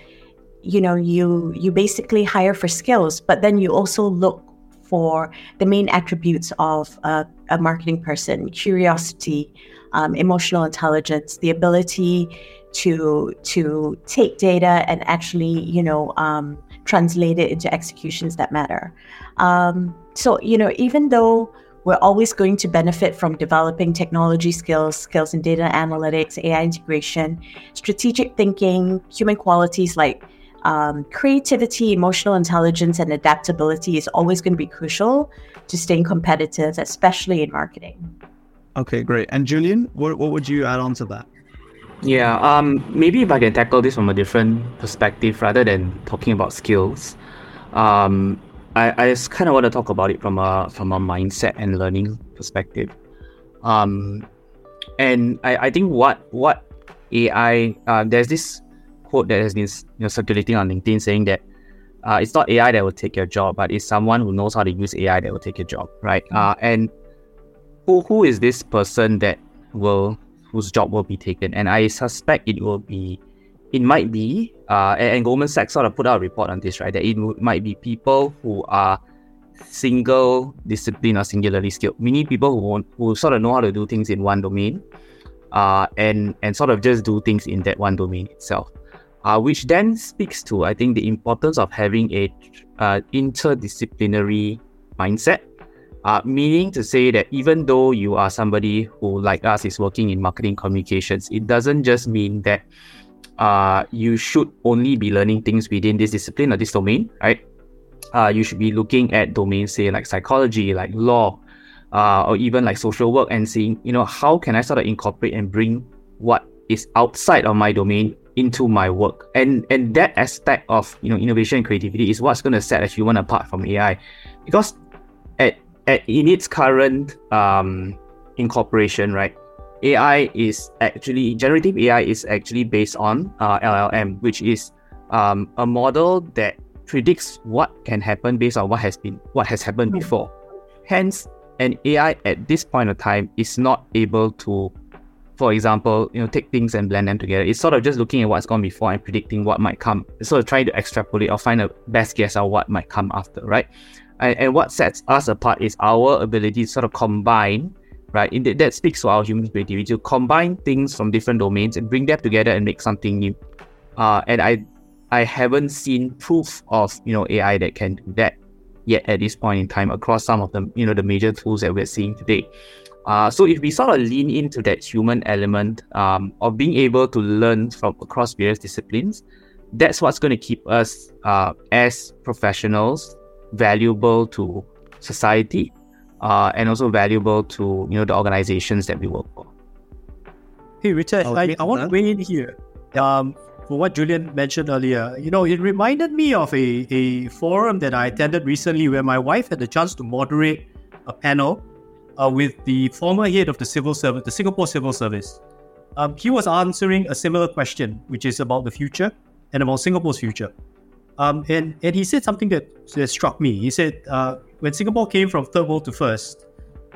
you know, you you basically hire for skills, but then you also look for the main attributes of a, a marketing person: curiosity, um, emotional intelligence, the ability to to take data and actually you know um, translate it into executions that matter. Um, so you know even though we're always going to benefit from developing technology skills, skills in data analytics, AI integration, strategic thinking, human qualities like um, creativity, emotional intelligence, and adaptability is always going to be crucial to staying competitive, especially in marketing. Okay, great. And Julian, what, what would you add on to that? Yeah, um, maybe if I can tackle this from a different perspective rather than talking about skills. Um, I, I just kind of want to talk about it from a from a mindset and learning perspective. Um, and I, I think what what AI uh, there's this quote that has been you know, circulating on LinkedIn saying that uh, it's not AI that will take your job, but it's someone who knows how to use AI that will take your job, right? Uh, and who who is this person that will whose job will be taken? And I suspect it will be, it might be, uh, and, and Goldman Sachs sort of put out a report on this, right? That it might be people who are single discipline or singularly skilled, meaning people who who sort of know how to do things in one domain, uh, and and sort of just do things in that one domain itself. Uh, which then speaks to I think the importance of having a uh, interdisciplinary mindset uh, meaning to say that even though you are somebody who, like us, is working in marketing communications, it doesn't just mean that uh, you should only be learning things within this discipline or this domain, right? Uh, you should be looking at domains, say, like psychology, like law, uh, or even like social work, and seeing, you know, how can I sort of incorporate and bring what is outside of my domain into my work and and that aspect of you know innovation and creativity is what's going to set a human apart from ai because at in its current um, incorporation, right, AI is actually generative AI is actually based on uh, LLM, which is um, a model that predicts what can happen based on what has been what has happened hmm. before. Hence, an AI at this point of time is not able to, for example, you know, take things and blend them together. It's sort of just looking at what's gone before and predicting what might come. Sort of trying to extrapolate or find a best guess of what might come after, right? And, and what sets us apart is our ability to sort of combine, right? The, that speaks to our human creativity to combine things from different domains and bring them together and make something new. Uh, and I, I haven't seen proof of you know AI that can do that yet at this point in time across some of the you know the major tools that we're seeing today. Uh, so if we sort of lean into that human element um, of being able to learn from across various disciplines, that's what's going to keep us uh, as professionals valuable to society uh, and also valuable to you know the organizations that we work for. Hey Ritesh, I, I want to weigh in here. Um, for what Julian mentioned earlier, you know, it reminded me of a, a forum that I attended recently where my wife had the chance to moderate a panel uh, with the former head of the civil service, the Singapore Civil Service. Um, he was answering a similar question, which is about the future and about Singapore's future. Um, and, and he said something that, that struck me. He said, uh, when Singapore came from third world to first,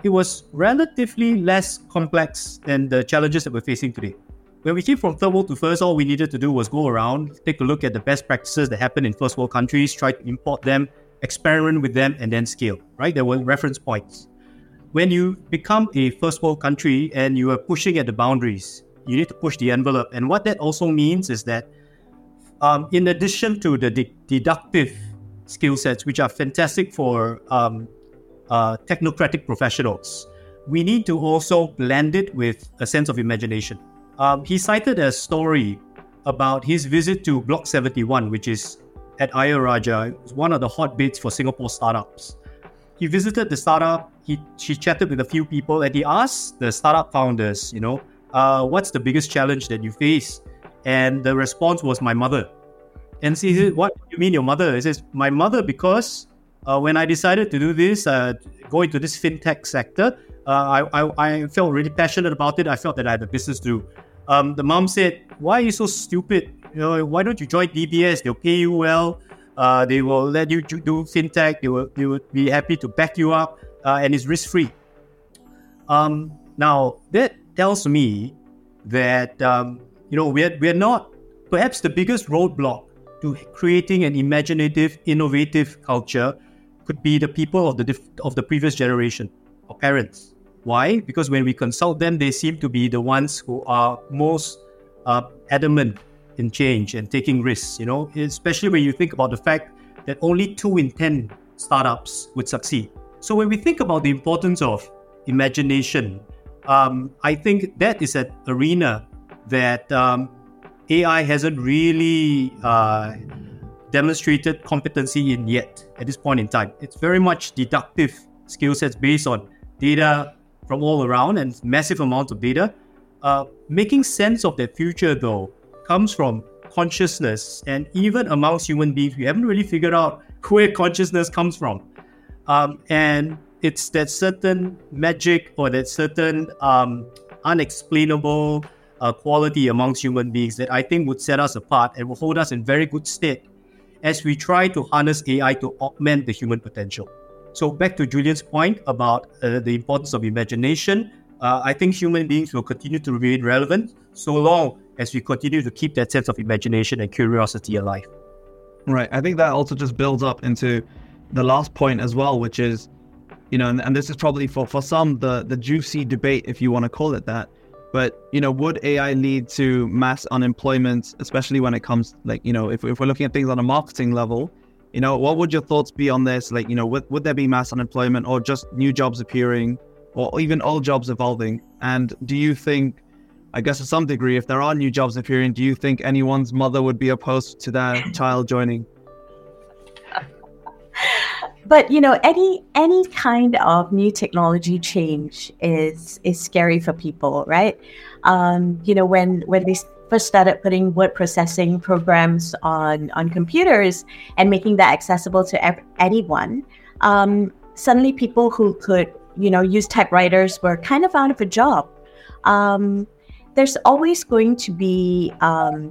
it was relatively less complex than the challenges that we're facing today. When we came from third world to first, all we needed to do was go around, take a look at the best practices that happen in first world countries, try to import them, experiment with them, and then scale, right? There were reference points. When you become a first world country and you are pushing at the boundaries, you need to push the envelope. And what that also means is that um, in addition to the de- deductive skill sets, which are fantastic for um, uh, technocratic professionals, we need to also blend it with a sense of imagination. Um, he cited a story about his visit to Block 71, which is at Ayer Rajah. One of the hotbeds for Singapore startups. He visited the startup, he, he chatted with a few people, and he asked the startup founders, you know, uh, what's the biggest challenge that you face? And the response was my mother. And she said, What do you mean your mother? He says, My mother, because uh, when I decided to do this, uh, go into this fintech sector, uh, I, I, I, felt really passionate about it. I felt that I had a business to do. Um, the mom said, Why are you so stupid? You know, why don't you join DBS? They'll pay you well. Uh, they will let you do fintech. They will, they will be happy to back you up, uh, and it's risk free. Um, now, that tells me that um, you know we're we're not perhaps the biggest roadblock to creating an imaginative, innovative culture could be the people of the of the previous generation or parents. Why? Because when we consult them, they seem to be the ones who are most uh, adamant in change and taking risks. You know, especially when you think about the fact that only two in ten startups would succeed. So when we think about the importance of imagination, um, I think that is an arena that um, AI hasn't really uh, demonstrated competency in yet at this point in time. It's very much deductive skill sets based on data from all around and massive amounts of data. Uh, making sense of the future, though, comes from consciousness, and even amongst human beings, we haven't really figured out where consciousness comes from. Um, and it's that certain magic or that certain um, unexplainable uh, quality amongst human beings that I think would set us apart and will hold us in very good stead as we try to harness AI to augment the human potential. So back to Julian's point about uh, the importance of imagination, uh, I think human beings will continue to remain relevant so long as we continue to keep that sense of imagination and curiosity alive. Right. I think that also just builds up into the last point as well, which is, you know, and, and this is probably for, for some the, the juicy debate, if you want to call it that. But, you know, would AI lead to mass unemployment, especially when it comes, like, you know, if, if we're looking at things on a marketing level, you know, what would your thoughts be on this? Like, you know, would, would there be mass unemployment or just new jobs appearing or even old jobs evolving? And do you think I guess to some degree, if there are new jobs appearing, do you think anyone's mother would be opposed to their child joining? But you know, any any kind of new technology change is is scary for people, right? Um, you know, when when they first started putting word processing programs on on computers and making that accessible to ev- anyone, um, suddenly people who could you know use typewriters were kind of out of a job. Um, there's always going to be um,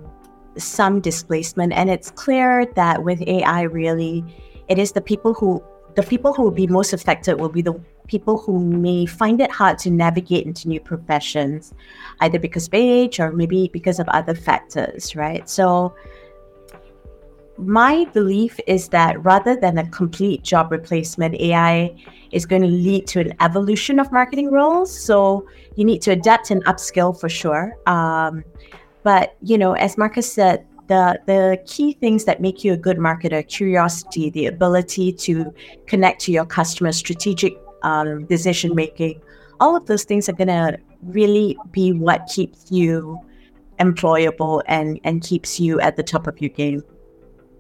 some displacement, and it's clear that with AI, really, it is the people who the people who will be most affected will be the people who may find it hard to navigate into new professions, either because of age or maybe because of other factors, right? So, my belief is that rather than a complete job replacement, AI is going to lead to an evolution of marketing roles. So you need to adapt and upskill for sure. Um, but you know, as Marcus said, the the key things that make you a good marketer: curiosity, the ability to connect to your customers, strategic um, decision making. All of those things are going to really be what keeps you employable and and keeps you at the top of your game.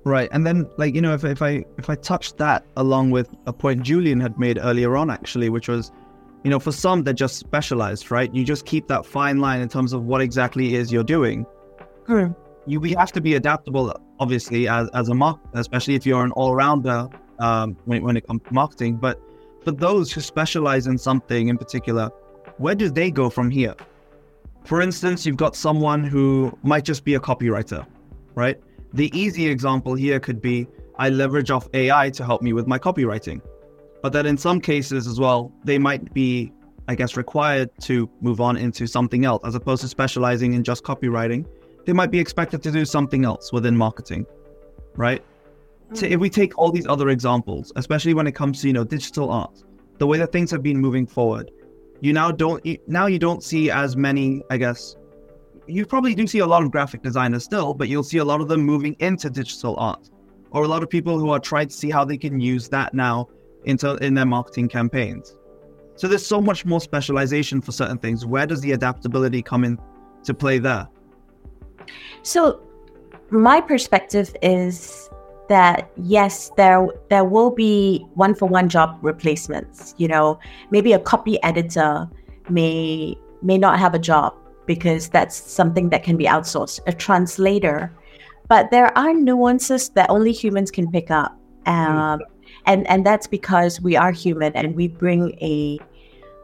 Right, and then like you know, if if I if I touch that along with a point Julian had made earlier on, actually, which was, you know, for some they're just specialized, right? You just keep that fine line in terms of what exactly is you're doing. Hmm. You we have to be adaptable, obviously, as as a mark, especially if you're an all rounder um, when when it comes to marketing. But for those who specialize in something in particular, where do they go from here? For instance, you've got someone who might just be a copywriter, right? The easy example here could be I leverage off AI to help me with my copywriting. But then in some cases as well, they might be, I guess, required to move on into something else as opposed to specializing in just copywriting. They might be expected to do something else within marketing, right? So if we take all these other examples, especially when it comes to you know digital art, the way that things have been moving forward, you now don't now you don't see as many, I guess, you probably do see a lot of graphic designers still, but you'll see a lot of them moving into digital art, or a lot of people who are trying to see how they can use that now into in their marketing campaigns. So there's so much more specialization for certain things. Where does the adaptability come in to play there? So my perspective is that yes, there there will be one for one job replacements. You know, maybe a copy editor may may not have a job because that's something that can be outsourced, a translator. But there are nuances that only humans can pick up. Um, and, and that's because we are human and we bring a,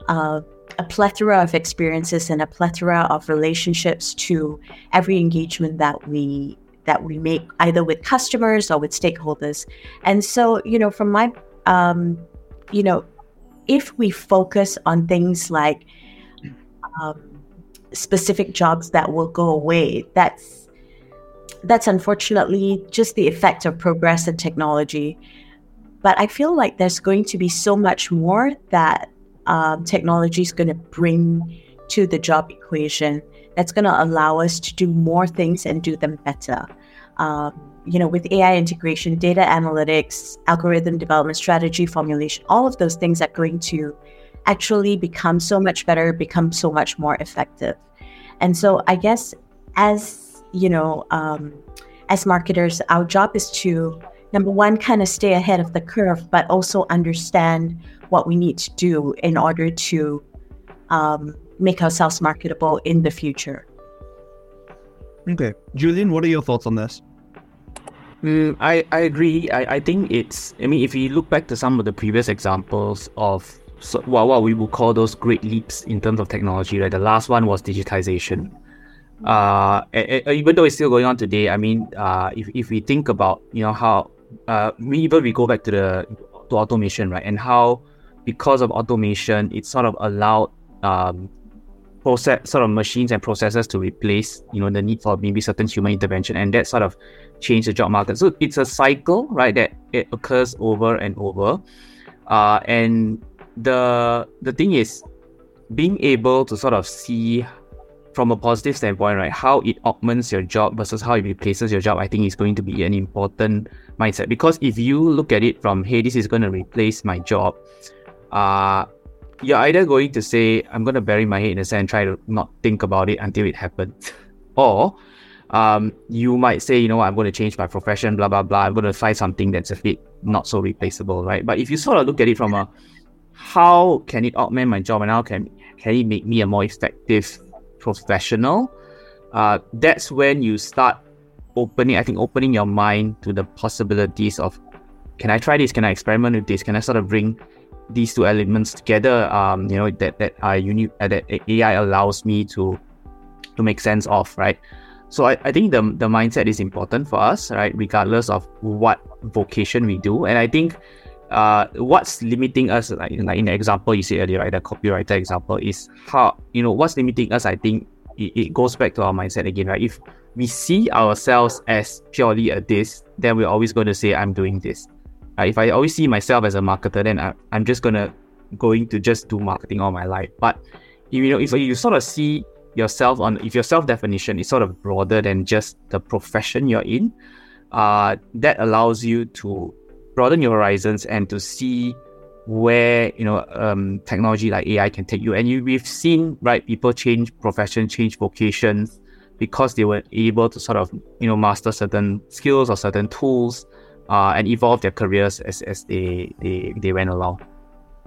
uh, a plethora of experiences and a plethora of relationships to every engagement that we that we make either with customers or with stakeholders. And so, you know, from my um, you know, if we focus on things like um, specific jobs that will go away. That's that's unfortunately just the effect of progress and technology. But I feel like there's going to be so much more that um, technology is going to bring to the job equation that's going to allow us to do more things and do them better. Um, you know, with AI integration, data analytics, algorithm development, strategy formulation, all of those things are going to actually become so much better, become so much more effective. And so I guess as, you know, um, as marketers, our job is to, number one, kind of stay ahead of the curve, but also understand what we need to do in order to um, make ourselves marketable in the future. Okay. Julian, what are your thoughts on this? Mm, I, I agree. I, I think it's, I mean, if you look back to some of the previous examples of so, well, what we would call those great leaps in terms of technology, right? The last one was digitization. Uh, even though it's still going on today, I mean, uh, if, if we think about, you know, how, uh, even we go back to the to automation, right? And how because of automation, it sort of allowed um, process sort of machines and processes to replace you know the need for maybe certain human intervention. And that sort of changed the job market. So it's a cycle right that it occurs over and over. Uh, and the the thing is being able to sort of see from a positive standpoint right how it augments your job versus how it replaces your job i think is going to be an important mindset because if you look at it from hey this is going to replace my job uh you're either going to say, I'm going to bury my head in the sand and try to not think about it until it happens. or um, you might say, you know I'm going to change my profession, blah, blah, blah. I'm going to find something that's a bit not so replaceable, right? But if you sort of look at it from a how can it augment my job and how can, can it make me a more effective professional, uh, that's when you start opening, I think, opening your mind to the possibilities of can I try this? Can I experiment with this? Can I sort of bring these two elements together, um, you know, that that uni- uh, that AI allows me to to make sense of, right? So I, I think the the mindset is important for us, right? Regardless of what vocation we do, and I think uh, what's limiting us, like, like in the example you said earlier, right, the copywriter example, is how you know what's limiting us. I think it, it goes back to our mindset again, right? If we see ourselves as purely a this, then we're always going to say, "I'm doing this." If I always see myself as a marketer, then I, I'm just gonna going to just do marketing all my life. But you know, if you sort of see yourself on, if your self definition is sort of broader than just the profession you're in, uh, that allows you to broaden your horizons and to see where you know um, technology like AI can take you. And you, we've seen right people change profession, change vocations because they were able to sort of you know master certain skills or certain tools uh, and evolve their careers as, as they, they, they went along.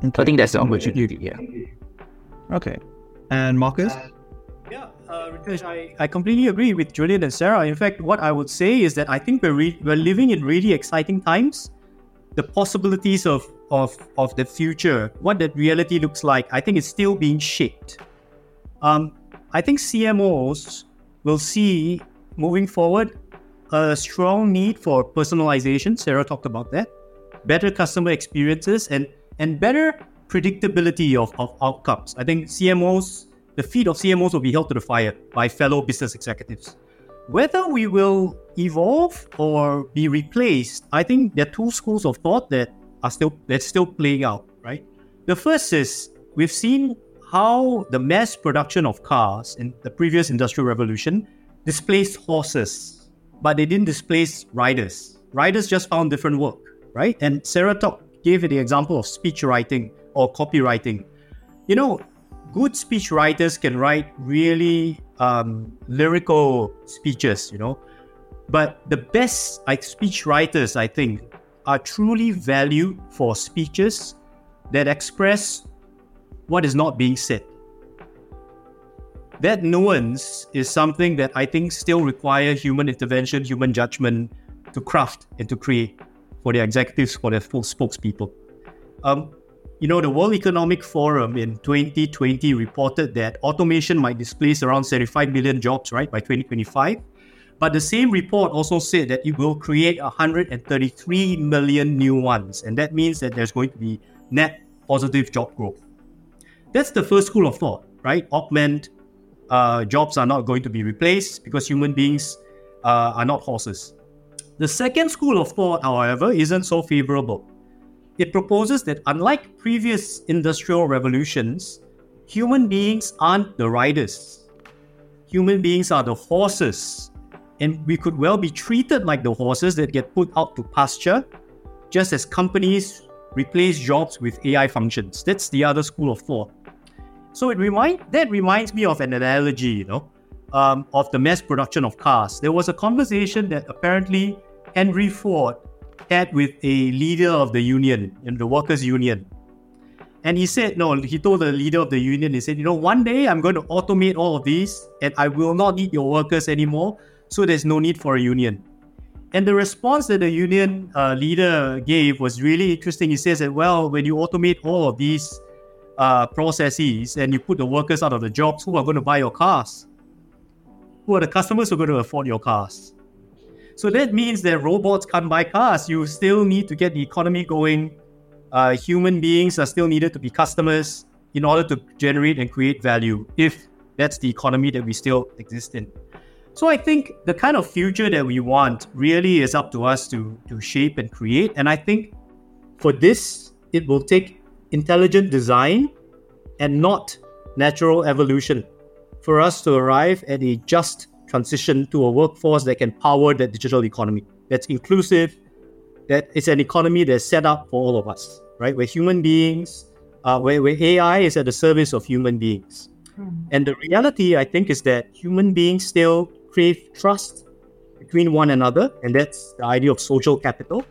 Okay. I think that's the opportunity here. Okay. And Marcus? Uh, yeah, uh, Ritesh, I, I completely agree with Julian and Sara. In fact, what I would say is that I think we're, re- we're living in really exciting times. The possibilities of, of, of the future, what that reality looks like, I think it's still being shaped. Um, I think CMOs will see moving forward a strong need for personalization. Sara talked about that. Better customer experiences and and better predictability of, of outcomes. I think CMOs, the feet of CMOs will be held to the fire by fellow business executives. Whether we will evolve or be replaced, I think there are two schools of thought that are still that's still playing out, right? The first is we've seen how the mass production of cars in the previous industrial revolution displaced horses but they didn't displace riders. Riders just found different work, right? And Sara talk, gave the example of speech writing or copywriting. You know, good speech writers can write really um, lyrical speeches, you know, but the best like speech writers, I think, are truly valued for speeches that express what is not being said that nuance is something that I think still require human intervention, human judgment to craft and to create for the executives, for their full spokespeople. Um, you know, the World Economic Forum in 2020 reported that automation might displace around 75 million jobs, right, by 2025. But the same report also said that it will create 133 million new ones. And that means that there's going to be net positive job growth. That's the first school of thought, right? Augment, uh, jobs are not going to be replaced because human beings uh, are not horses. The second school of thought, however, isn't so favorable. It proposes that unlike previous industrial revolutions, human beings aren't the riders. Human beings are the horses. And we could well be treated like the horses that get put out to pasture, just as companies replace jobs with AI functions. That's the other school of thought. So it remind that reminds me of an analogy, you know, um, of the mass production of cars. There was a conversation that apparently Henry Ford had with a leader of the union, in the workers' union. And he said, no, he told the leader of the union, he said, you know, one day I'm going to automate all of these and I will not need your workers anymore. So there's no need for a union. And the response that the union uh, leader gave was really interesting. He says that, well, when you automate all of these uh, processes and you put the workers out of the jobs, who are going to buy your cars? Who are the customers who are going to afford your cars? So that means that robots can't buy cars. You still need to get the economy going uh, human beings are still needed to be customers in order to generate and create value if that's the economy that we still exist in. So I think the kind of future that we want really is up to us to, to shape and create. And I think for this, it will take intelligent design and not natural evolution for us to arrive at a just transition to a workforce that can power that digital economy that's inclusive, that is an economy that's set up for all of us, right? Where human beings, uh, where, where AI is at the service of human beings. Mm. And the reality, I think, is that human beings still crave trust between one another, and that's the idea of social capital.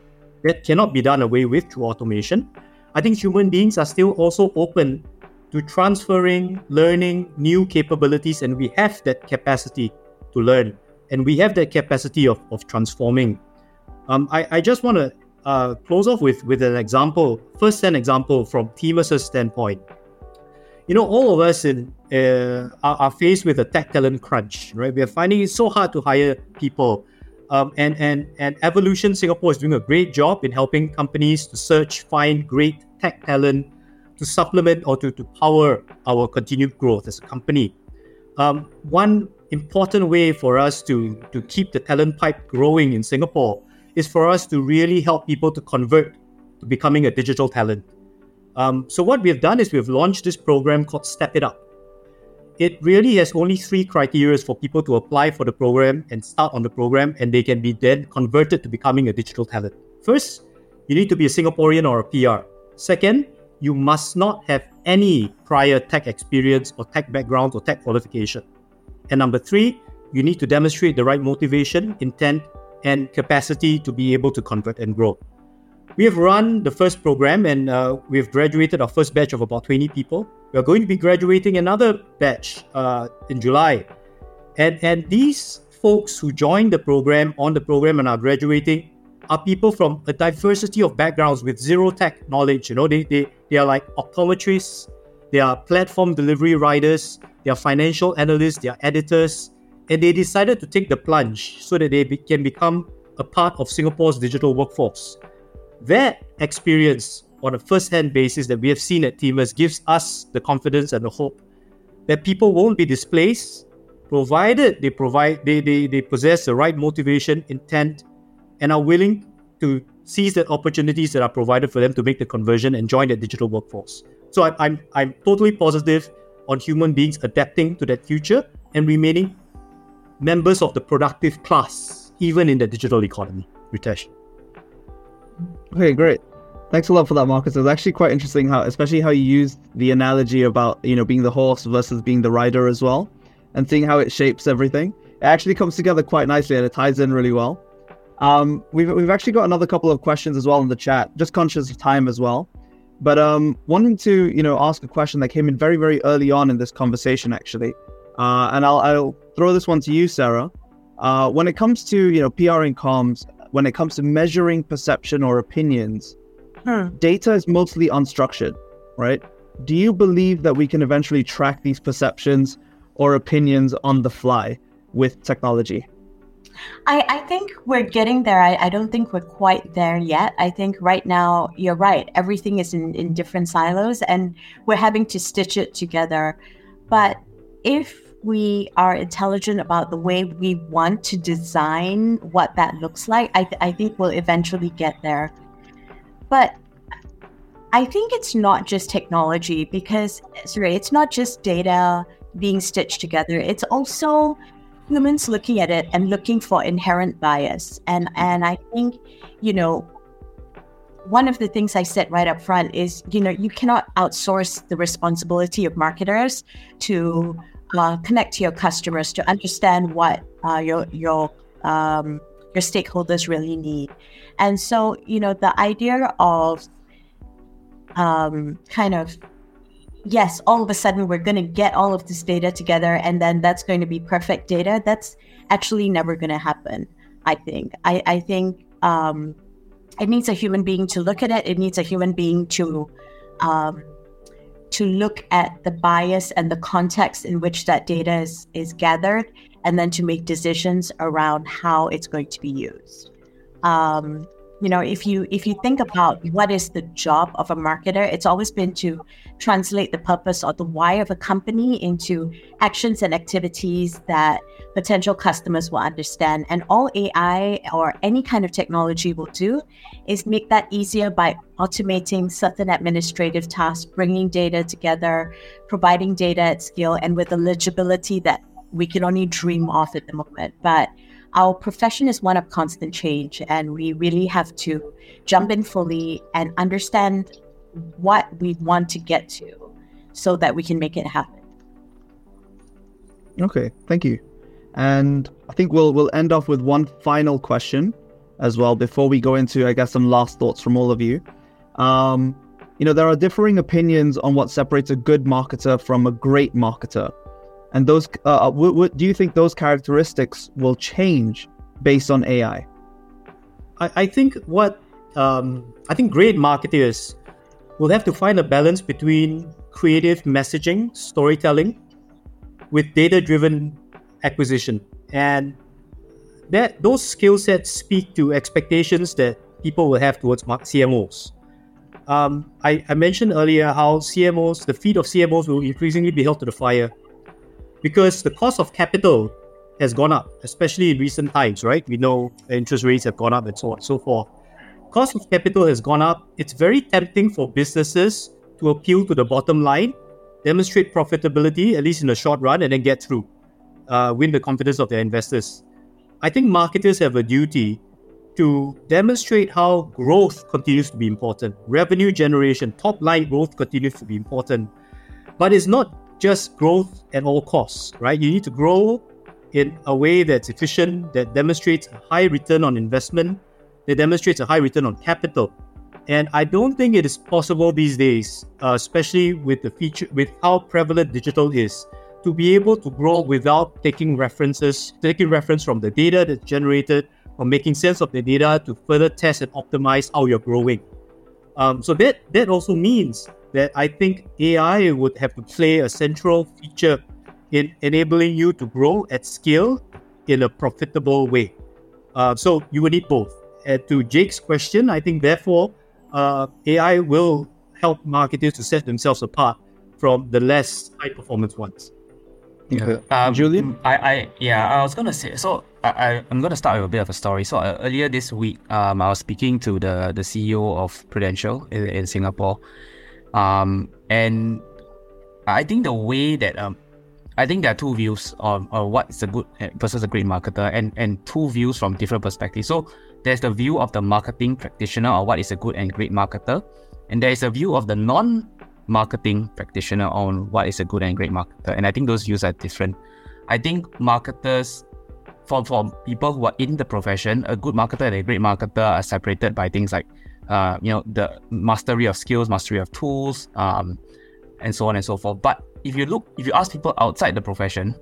That cannot be done away with through automation. I think human beings are still also open to transferring, learning new capabilities, and we have that capacity to learn, and we have that capacity of, of transforming. Um, I, I just want to uh, close off with, with an example, first-hand example from Temus' standpoint you know, all of us in uh, are, are, faced with a tech talent crunch, right? We are finding it so hard to hire people. Um, and, and, and Evolution Singapore is doing a great job in helping companies to search, find great tech talent to supplement or to, to power our continued growth as a company. Um, one important way for us to, to keep the talent pipe growing in Singapore is for us to really help people to convert to becoming a digital talent. Um, so what we have done is we've launched this program called Step It Up. It really has only three criteria for people to apply for the program and start on the program, and they can be then converted to becoming a digital talent. First, you need to be a Singaporean or a PR. Second, you must not have any prior tech experience or tech background or tech qualification. And number three, you need to demonstrate the right motivation, intent, and capacity to be able to convert and grow. We have run the first program and uh, we've graduated our first batch of about 20 people. We are going to be graduating another batch uh, in July. And, and these folks who joined the program, on the program, and are graduating are people from a diversity of backgrounds with zero tech knowledge. You know, they, they, they are like optometrists, they are platform delivery riders, they are financial analysts, their editors, and they decided to take the plunge so that they be, can become a part of Singapore's digital workforce. That experience on a first-hand basis that we have seen at Temus gives us the confidence and the hope that people won't be displaced, provided they provide they, they, they possess the right motivation, intent, and are willing to seize the opportunities that are provided for them to make the conversion and join the digital workforce. So I, I'm I'm totally positive on human beings adapting to that future and remaining members of the productive class, even in the digital economy. Ritesh. Okay, great. Thanks a lot for that, Marcus. It was actually quite interesting how, especially how you used the analogy about you know being the horse versus being the rider as well, and seeing how it shapes everything. It actually comes together quite nicely and it ties in really well. Um, we've we've actually got another couple of questions as well in the chat. Just conscious of time as well, but um, wanting to you know ask a question that came in very very early on in this conversation actually, uh, and I'll I'll throw this one to you, Sara. Uh, when it comes to you know PR and comms, when it comes to measuring perception or opinions, hmm. data is mostly unstructured, right? Do you believe that we can eventually track these perceptions or opinions on the fly with technology? I, I think we're getting there. I, I don't think we're quite there yet. I think right now, you're right. Everything is in, in different silos and we're having to stitch it together. But if we are intelligent about the way we want to design what that looks like, I, th- I think we'll eventually get there. But I think it's not just technology because, sorry, it's not just data being stitched together. It's also humans looking at it and looking for inherent bias. And and I think, you know, one of the things I said right up front is, you know, you cannot outsource the responsibility of marketers to uh, connect to your customers to understand what uh, your your um, your stakeholders really need. And so, you know, the idea of um, kind of yes, all of a sudden we're going to get all of this data together, and then that's going to be perfect data. That's actually never going to happen. I think. I, I think um, it needs a human being to look at it. It needs a human being to um, to look at the bias and the context in which that data is, is gathered, and then to make decisions around how it's going to be used. Um, you know, if you if you think about what is the job of a marketer, it's always been to translate the purpose or the why of a company into actions and activities that potential customers will understand. And all AI or any kind of technology will do is make that easier by automating certain administrative tasks, bringing data together, providing data at scale, and with a legibility that we can only dream of at the moment. But our profession is one of constant change, and we really have to jump in fully and understand what we want to get to so that we can make it happen. Okay, thank you. And I think we'll we'll end off with one final question as well before we go into I guess some last thoughts from all of you. Um, you know, there are differing opinions on what separates a good marketer from a great marketer. And those, uh, uh, w- do you think those characteristics will change based on AI? I, I think what um, I think great marketers will have to find a balance between creative messaging, storytelling, with data-driven acquisition, and that those skill sets speak to expectations that people will have towards CMOs. Um, I, I mentioned earlier how CMOs, the feet of CMOs will increasingly be held to the fire because the cost of capital has gone up, especially in recent times, right? We know interest rates have gone up and so on and so forth. Cost of capital has gone up. It's very tempting for businesses to appeal to the bottom line, demonstrate profitability, at least in the short run, and then get through, uh, win the confidence of their investors. I think marketers have a duty to demonstrate how growth continues to be important. Revenue generation, top line growth continues to be important. But it's not just growth at all costs, right? You need to grow in a way that's efficient, that demonstrates a high return on investment, that demonstrates a high return on capital. And I don't think it is possible these days, uh, especially with the feature, with how prevalent digital is, to be able to grow without taking references, taking reference from the data that's generated, or making sense of the data to further test and optimize how you're growing. Um, so that that also means that I think AI would have to play a central feature in enabling you to grow at scale in a profitable way. Uh, so you will need both. And to Jake's question, I think therefore uh, AI will help marketers to set themselves apart from the less high performance ones. Yeah. Um, Julian? I, I yeah, I was gonna say so. I, I am gonna start with a bit of a story. So uh, earlier this week, um, I was speaking to the the CEO of Prudential in, in Singapore, um, and I think the way that um, I think there are two views on, on what is a good eh, versus a great marketer, and and two views from different perspectives. So there's the view of the marketing practitioner or what is a good and great marketer, and there is a view of the non marketing practitioner on what is a good and great marketer. And I think those views are different. I think marketers, for, for people who are in the profession, a good marketer and a great marketer are separated by things like, uh, you know, the mastery of skills, mastery of tools, um, and so on and so forth. But if you look, if you ask people outside the profession,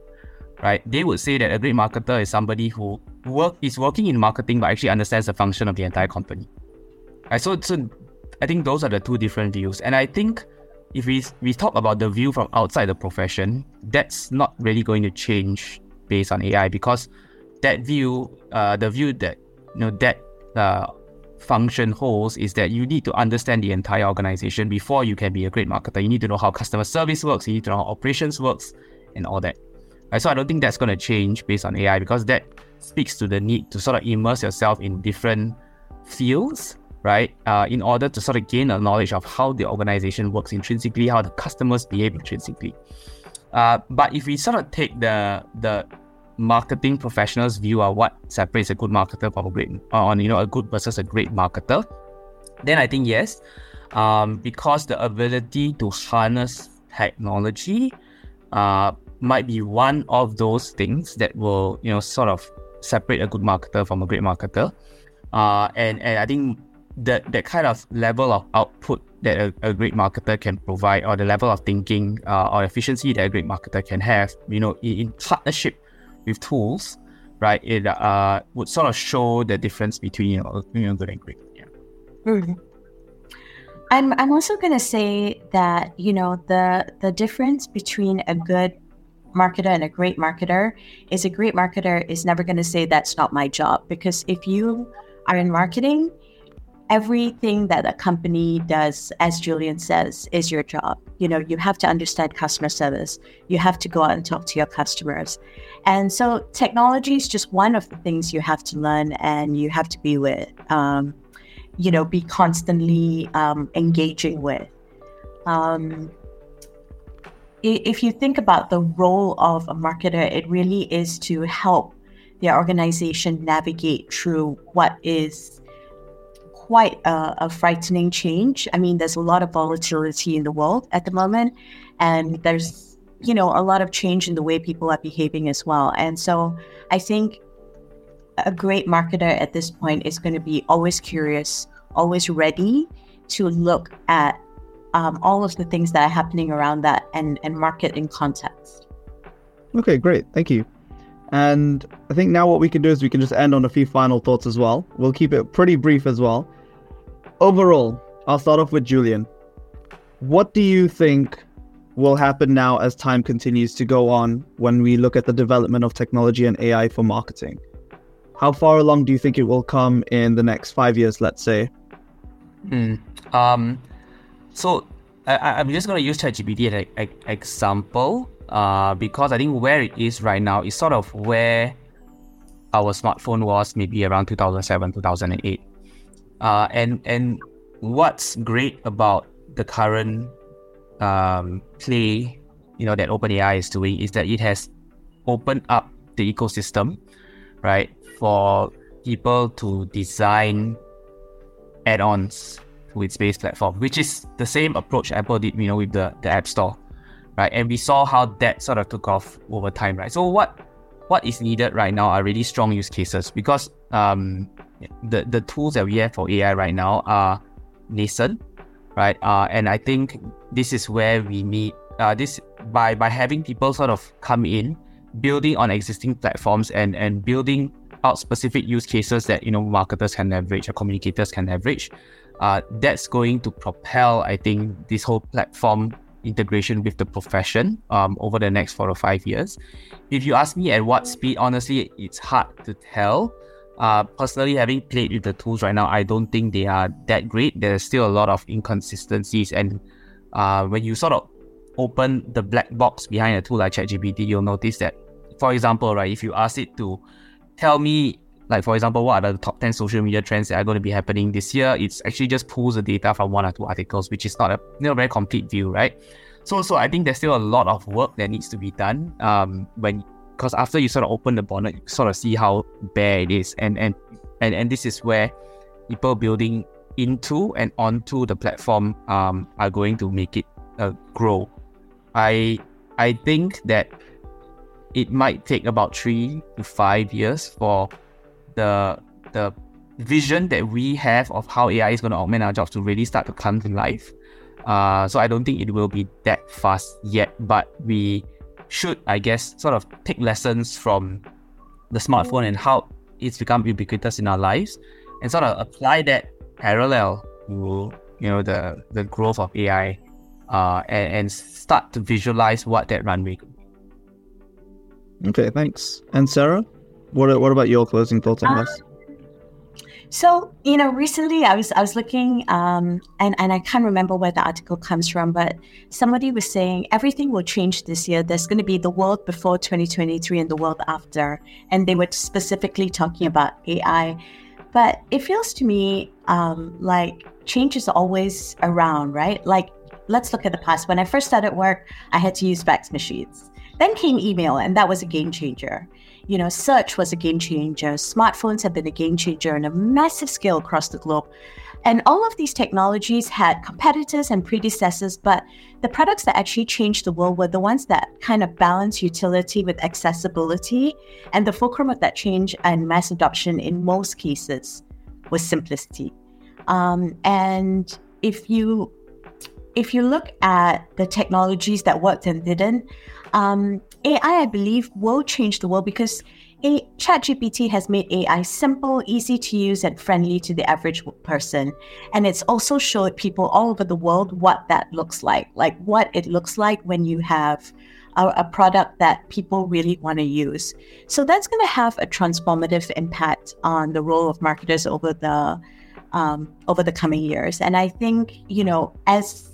right, they would say that a great marketer is somebody who work is working in marketing but actually understands the function of the entire company. Right, so so I think those are the two different views, and I think if we we talk about the view from outside the profession, that's not really going to change based on AI because that view, uh, the view that you know that uh, function holds is that you need to understand the entire organization before you can be a great marketer. You need to know how customer service works, you need to know how operations works, and all that. So I don't think that's going to change based on AI because that speaks to the need to sort of immerse yourself in different fields right? Uh, in order to sort of gain a knowledge of how the organization works intrinsically, how the customers behave intrinsically. Uh, but if we sort of take the the marketing professionals' view of what separates a good marketer from a great, on you know a good versus a great marketer, then I think yes, um, because the ability to harness technology uh, might be one of those things that will you know sort of separate a good marketer from a great marketer. Uh, and and I think that that kind of level of output that a, a great marketer can provide, or the level of thinking uh, or efficiency that a great marketer can have, you know, in, in partnership with tools, right? It uh, would sort of show the difference between you know, good and great. Yeah. Mm-hmm. I'm I'm also gonna say that you know the the difference between a good marketer and a great marketer is a great marketer is never going to say that's not my job because if you are in marketing everything that a company does, as Julian says, is your job. You know, you have to understand customer service. You have to go out and talk to your customers. And so technology is just one of the things you have to learn and you have to be with, um, you know, be constantly um, engaging with. Um, if you think about the role of a marketer, it really is to help the organization navigate through what is quite a, a, frightening change. I mean, there's a lot of volatility in the world at the moment, and there's you know a lot of change in the way people are behaving as well. And so, I think a great marketer at this point is going to be always curious, always ready to look at um, all of the things that are happening around that and and market in context. Okay, great, thank you. And I think now what we can do is we can just end on a few final thoughts as well. We'll keep it pretty brief as well overall, I'll start off with Julian. What do you think will happen now as time continues to go on when we look at the development of technology and AI for marketing? How far along do you think it will come in the next five years, let's say? Hmm. Um, so I, am just going to use ChatGPT as an example uh, because I think where it is right now is sort of where our smartphone was maybe around 2007, 2008. Uh, and and what's great about the current um, play, you know, that OpenAI is doing is that it has opened up the ecosystem, right, for people to design add-ons to its base platform, which is the same approach Apple did, you know, with the, the App Store, right? And we saw how that sort of took off over time, right? So what what is needed right now are really strong use cases because um, the the tools that we have for AI right now are nascent, right? Uh, and I think this is where we need uh, this by by having people sort of come in, building on existing platforms and and building out specific use cases that you know marketers can leverage or communicators can leverage. Uh, that's going to propel, I think, this whole platform integration with the profession um, over the next four or five years. If you ask me at what speed, honestly, it's hard to tell. Uh, personally, having played with the tools right now, I don't think they are that great. There's still a lot of inconsistencies, and uh, when you sort of open the black box behind a tool like ChatGPT, you'll notice that, for example, right, if you ask it to tell me, like for example, what are the top ten social media trends that are going to be happening this year, it's actually just pulls the data from one or two articles, which is not a you know, very complete view, right? So, so I think there's still a lot of work that needs to be done um, when because after you sort of open the bonnet, you sort of see how bare it is, and and and, and this is where people building into and onto the platform um, are going to make it uh, grow. I I think that it might take about three to five years for the the vision that we have of how AI is going to augment our jobs to really start to come to life. Uh, so I don't think it will be that fast yet, but we should, I guess, sort of take lessons from the smartphone and how it's become ubiquitous in our lives and sort of apply that parallel to you know the the growth of AI uh, and, and start to visualize what that runway could be. Okay, thanks. And Sara, what what about your closing thoughts on uh, this? So, you know, recently I was I was looking um, and, and I can't remember where the article comes from, but somebody was saying everything will change this year. There's going to be the world before 2023 and the world after. And they were specifically talking about AI. But it feels to me um, like change is always around, right? Like, let's look at the past. When I first started work, I had to use fax machines. Then came email, and that was a game changer you know, search was a game changer. Smartphones have been a game changer on a massive scale across the globe. And all of these technologies had competitors and predecessors, but the products that actually changed the world were the ones that kind of balance utility with accessibility. And the fulcrum of that change and mass adoption in most cases was simplicity. Um, and if you if you look at the technologies that worked and didn't, um, AI, I believe, will change the world because a, ChatGPT has made AI simple, easy to use, and friendly to the average person. And it's also showed people all over the world what that looks like, like what it looks like when you have a, a product that people really want to use. So that's going to have a transformative impact on the role of marketers over the um, over the coming years. And I think, you know, as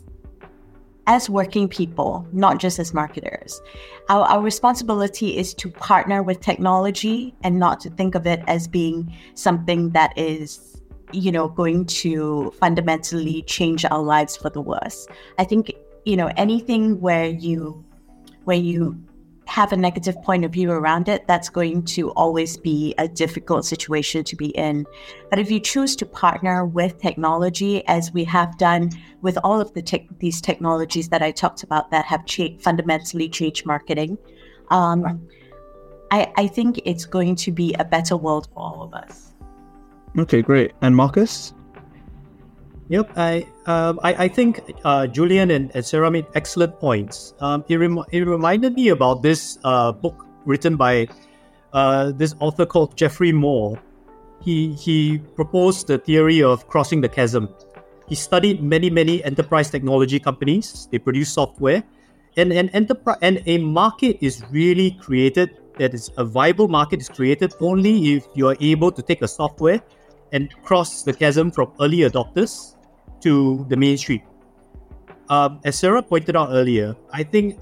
as working people, not just as marketers, our, our responsibility is to partner with technology and not to think of it as being something that is, you know, going to fundamentally change our lives for the worse. I think, you know, anything where you where you have a negative point of view around it, that's going to always be a difficult situation to be in. But if you choose to partner with technology, as we have done with all of the te- these technologies that I talked about that have cha- fundamentally changed marketing, um, I, I think it's going to be a better world for all of us. Okay, great. And Marcus? Yep, I um, I, I think uh, Julian and, and, Sara made excellent points. Um, it, rem- it reminded me about this uh, book written by uh, this author called Geoffrey Moore. He he proposed the theory of crossing the chasm. He studied many many enterprise technology companies. They produce software, and an enterprise and a market is really created. That is a viable market is created only if you are able to take a software and cross the chasm from early adopters to the mainstream. Um, as Sara pointed out earlier, I think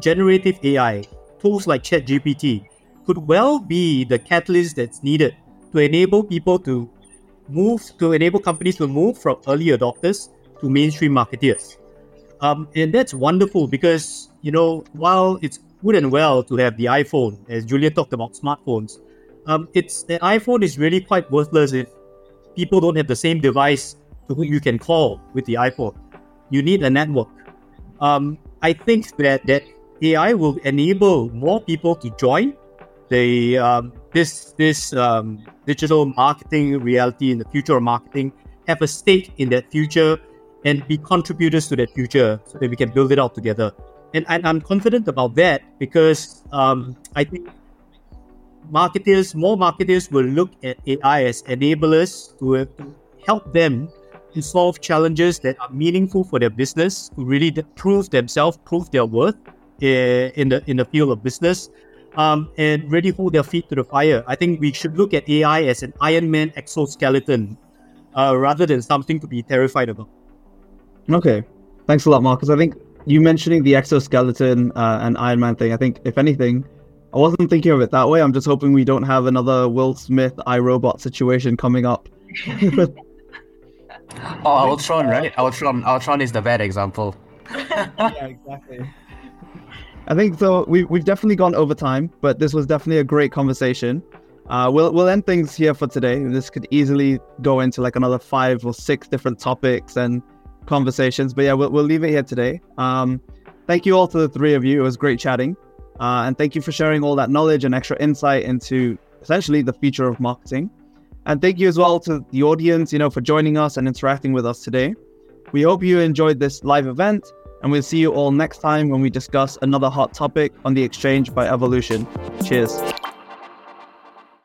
generative AI, tools like ChatGPT, could well be the catalyst that's needed to enable people to move, to enable companies to move from early adopters to mainstream marketeers. Um, and that's wonderful because, you know, while it's good and well to have the iPhone, as Julia talked about smartphones, um, it's the iPhone is really quite worthless if people don't have the same device who you can call with the iPhone. You need a network. Um, I think that that AI will enable more people to join the um, this this um, digital marketing reality in the future of marketing, have a stake in that future, and be contributors to that future, so that we can build it out together. And, and I'm confident about that because um, I think marketers, more marketers will look at AI as enablers to, help them to solve challenges that are meaningful for their business, to really prove themselves, prove their worth eh, in the in the field of business, um, and really hold their feet to the fire. I think we should look at AI as an Iron Man exoskeleton uh, rather than something to be terrified about. Okay, thanks a lot, Marcus. I think you mentioning the exoskeleton uh, and Iron Man thing. I think if anything. I wasn't thinking of it that way. I'm just hoping we don't have another Will Smith iRobot situation coming up. Oh, Ultron, right? Ultron, Ultron is the bad example. yeah, exactly. I think so. We we've definitely gone over time, but this was definitely a great conversation. Uh, we'll we'll end things here for today. This could easily go into like another five or six different topics and conversations, but yeah, we'll we'll leave it here today. Um, thank you all to the three of you. It was great chatting, uh, and thank you for sharing all that knowledge and extra insight into essentially the future of marketing. And thank you as well to the audience, you know, for joining us and interacting with us today. We hope you enjoyed this live event, and we'll see you all next time when we discuss another hot topic on the exchange by evolution. Cheers.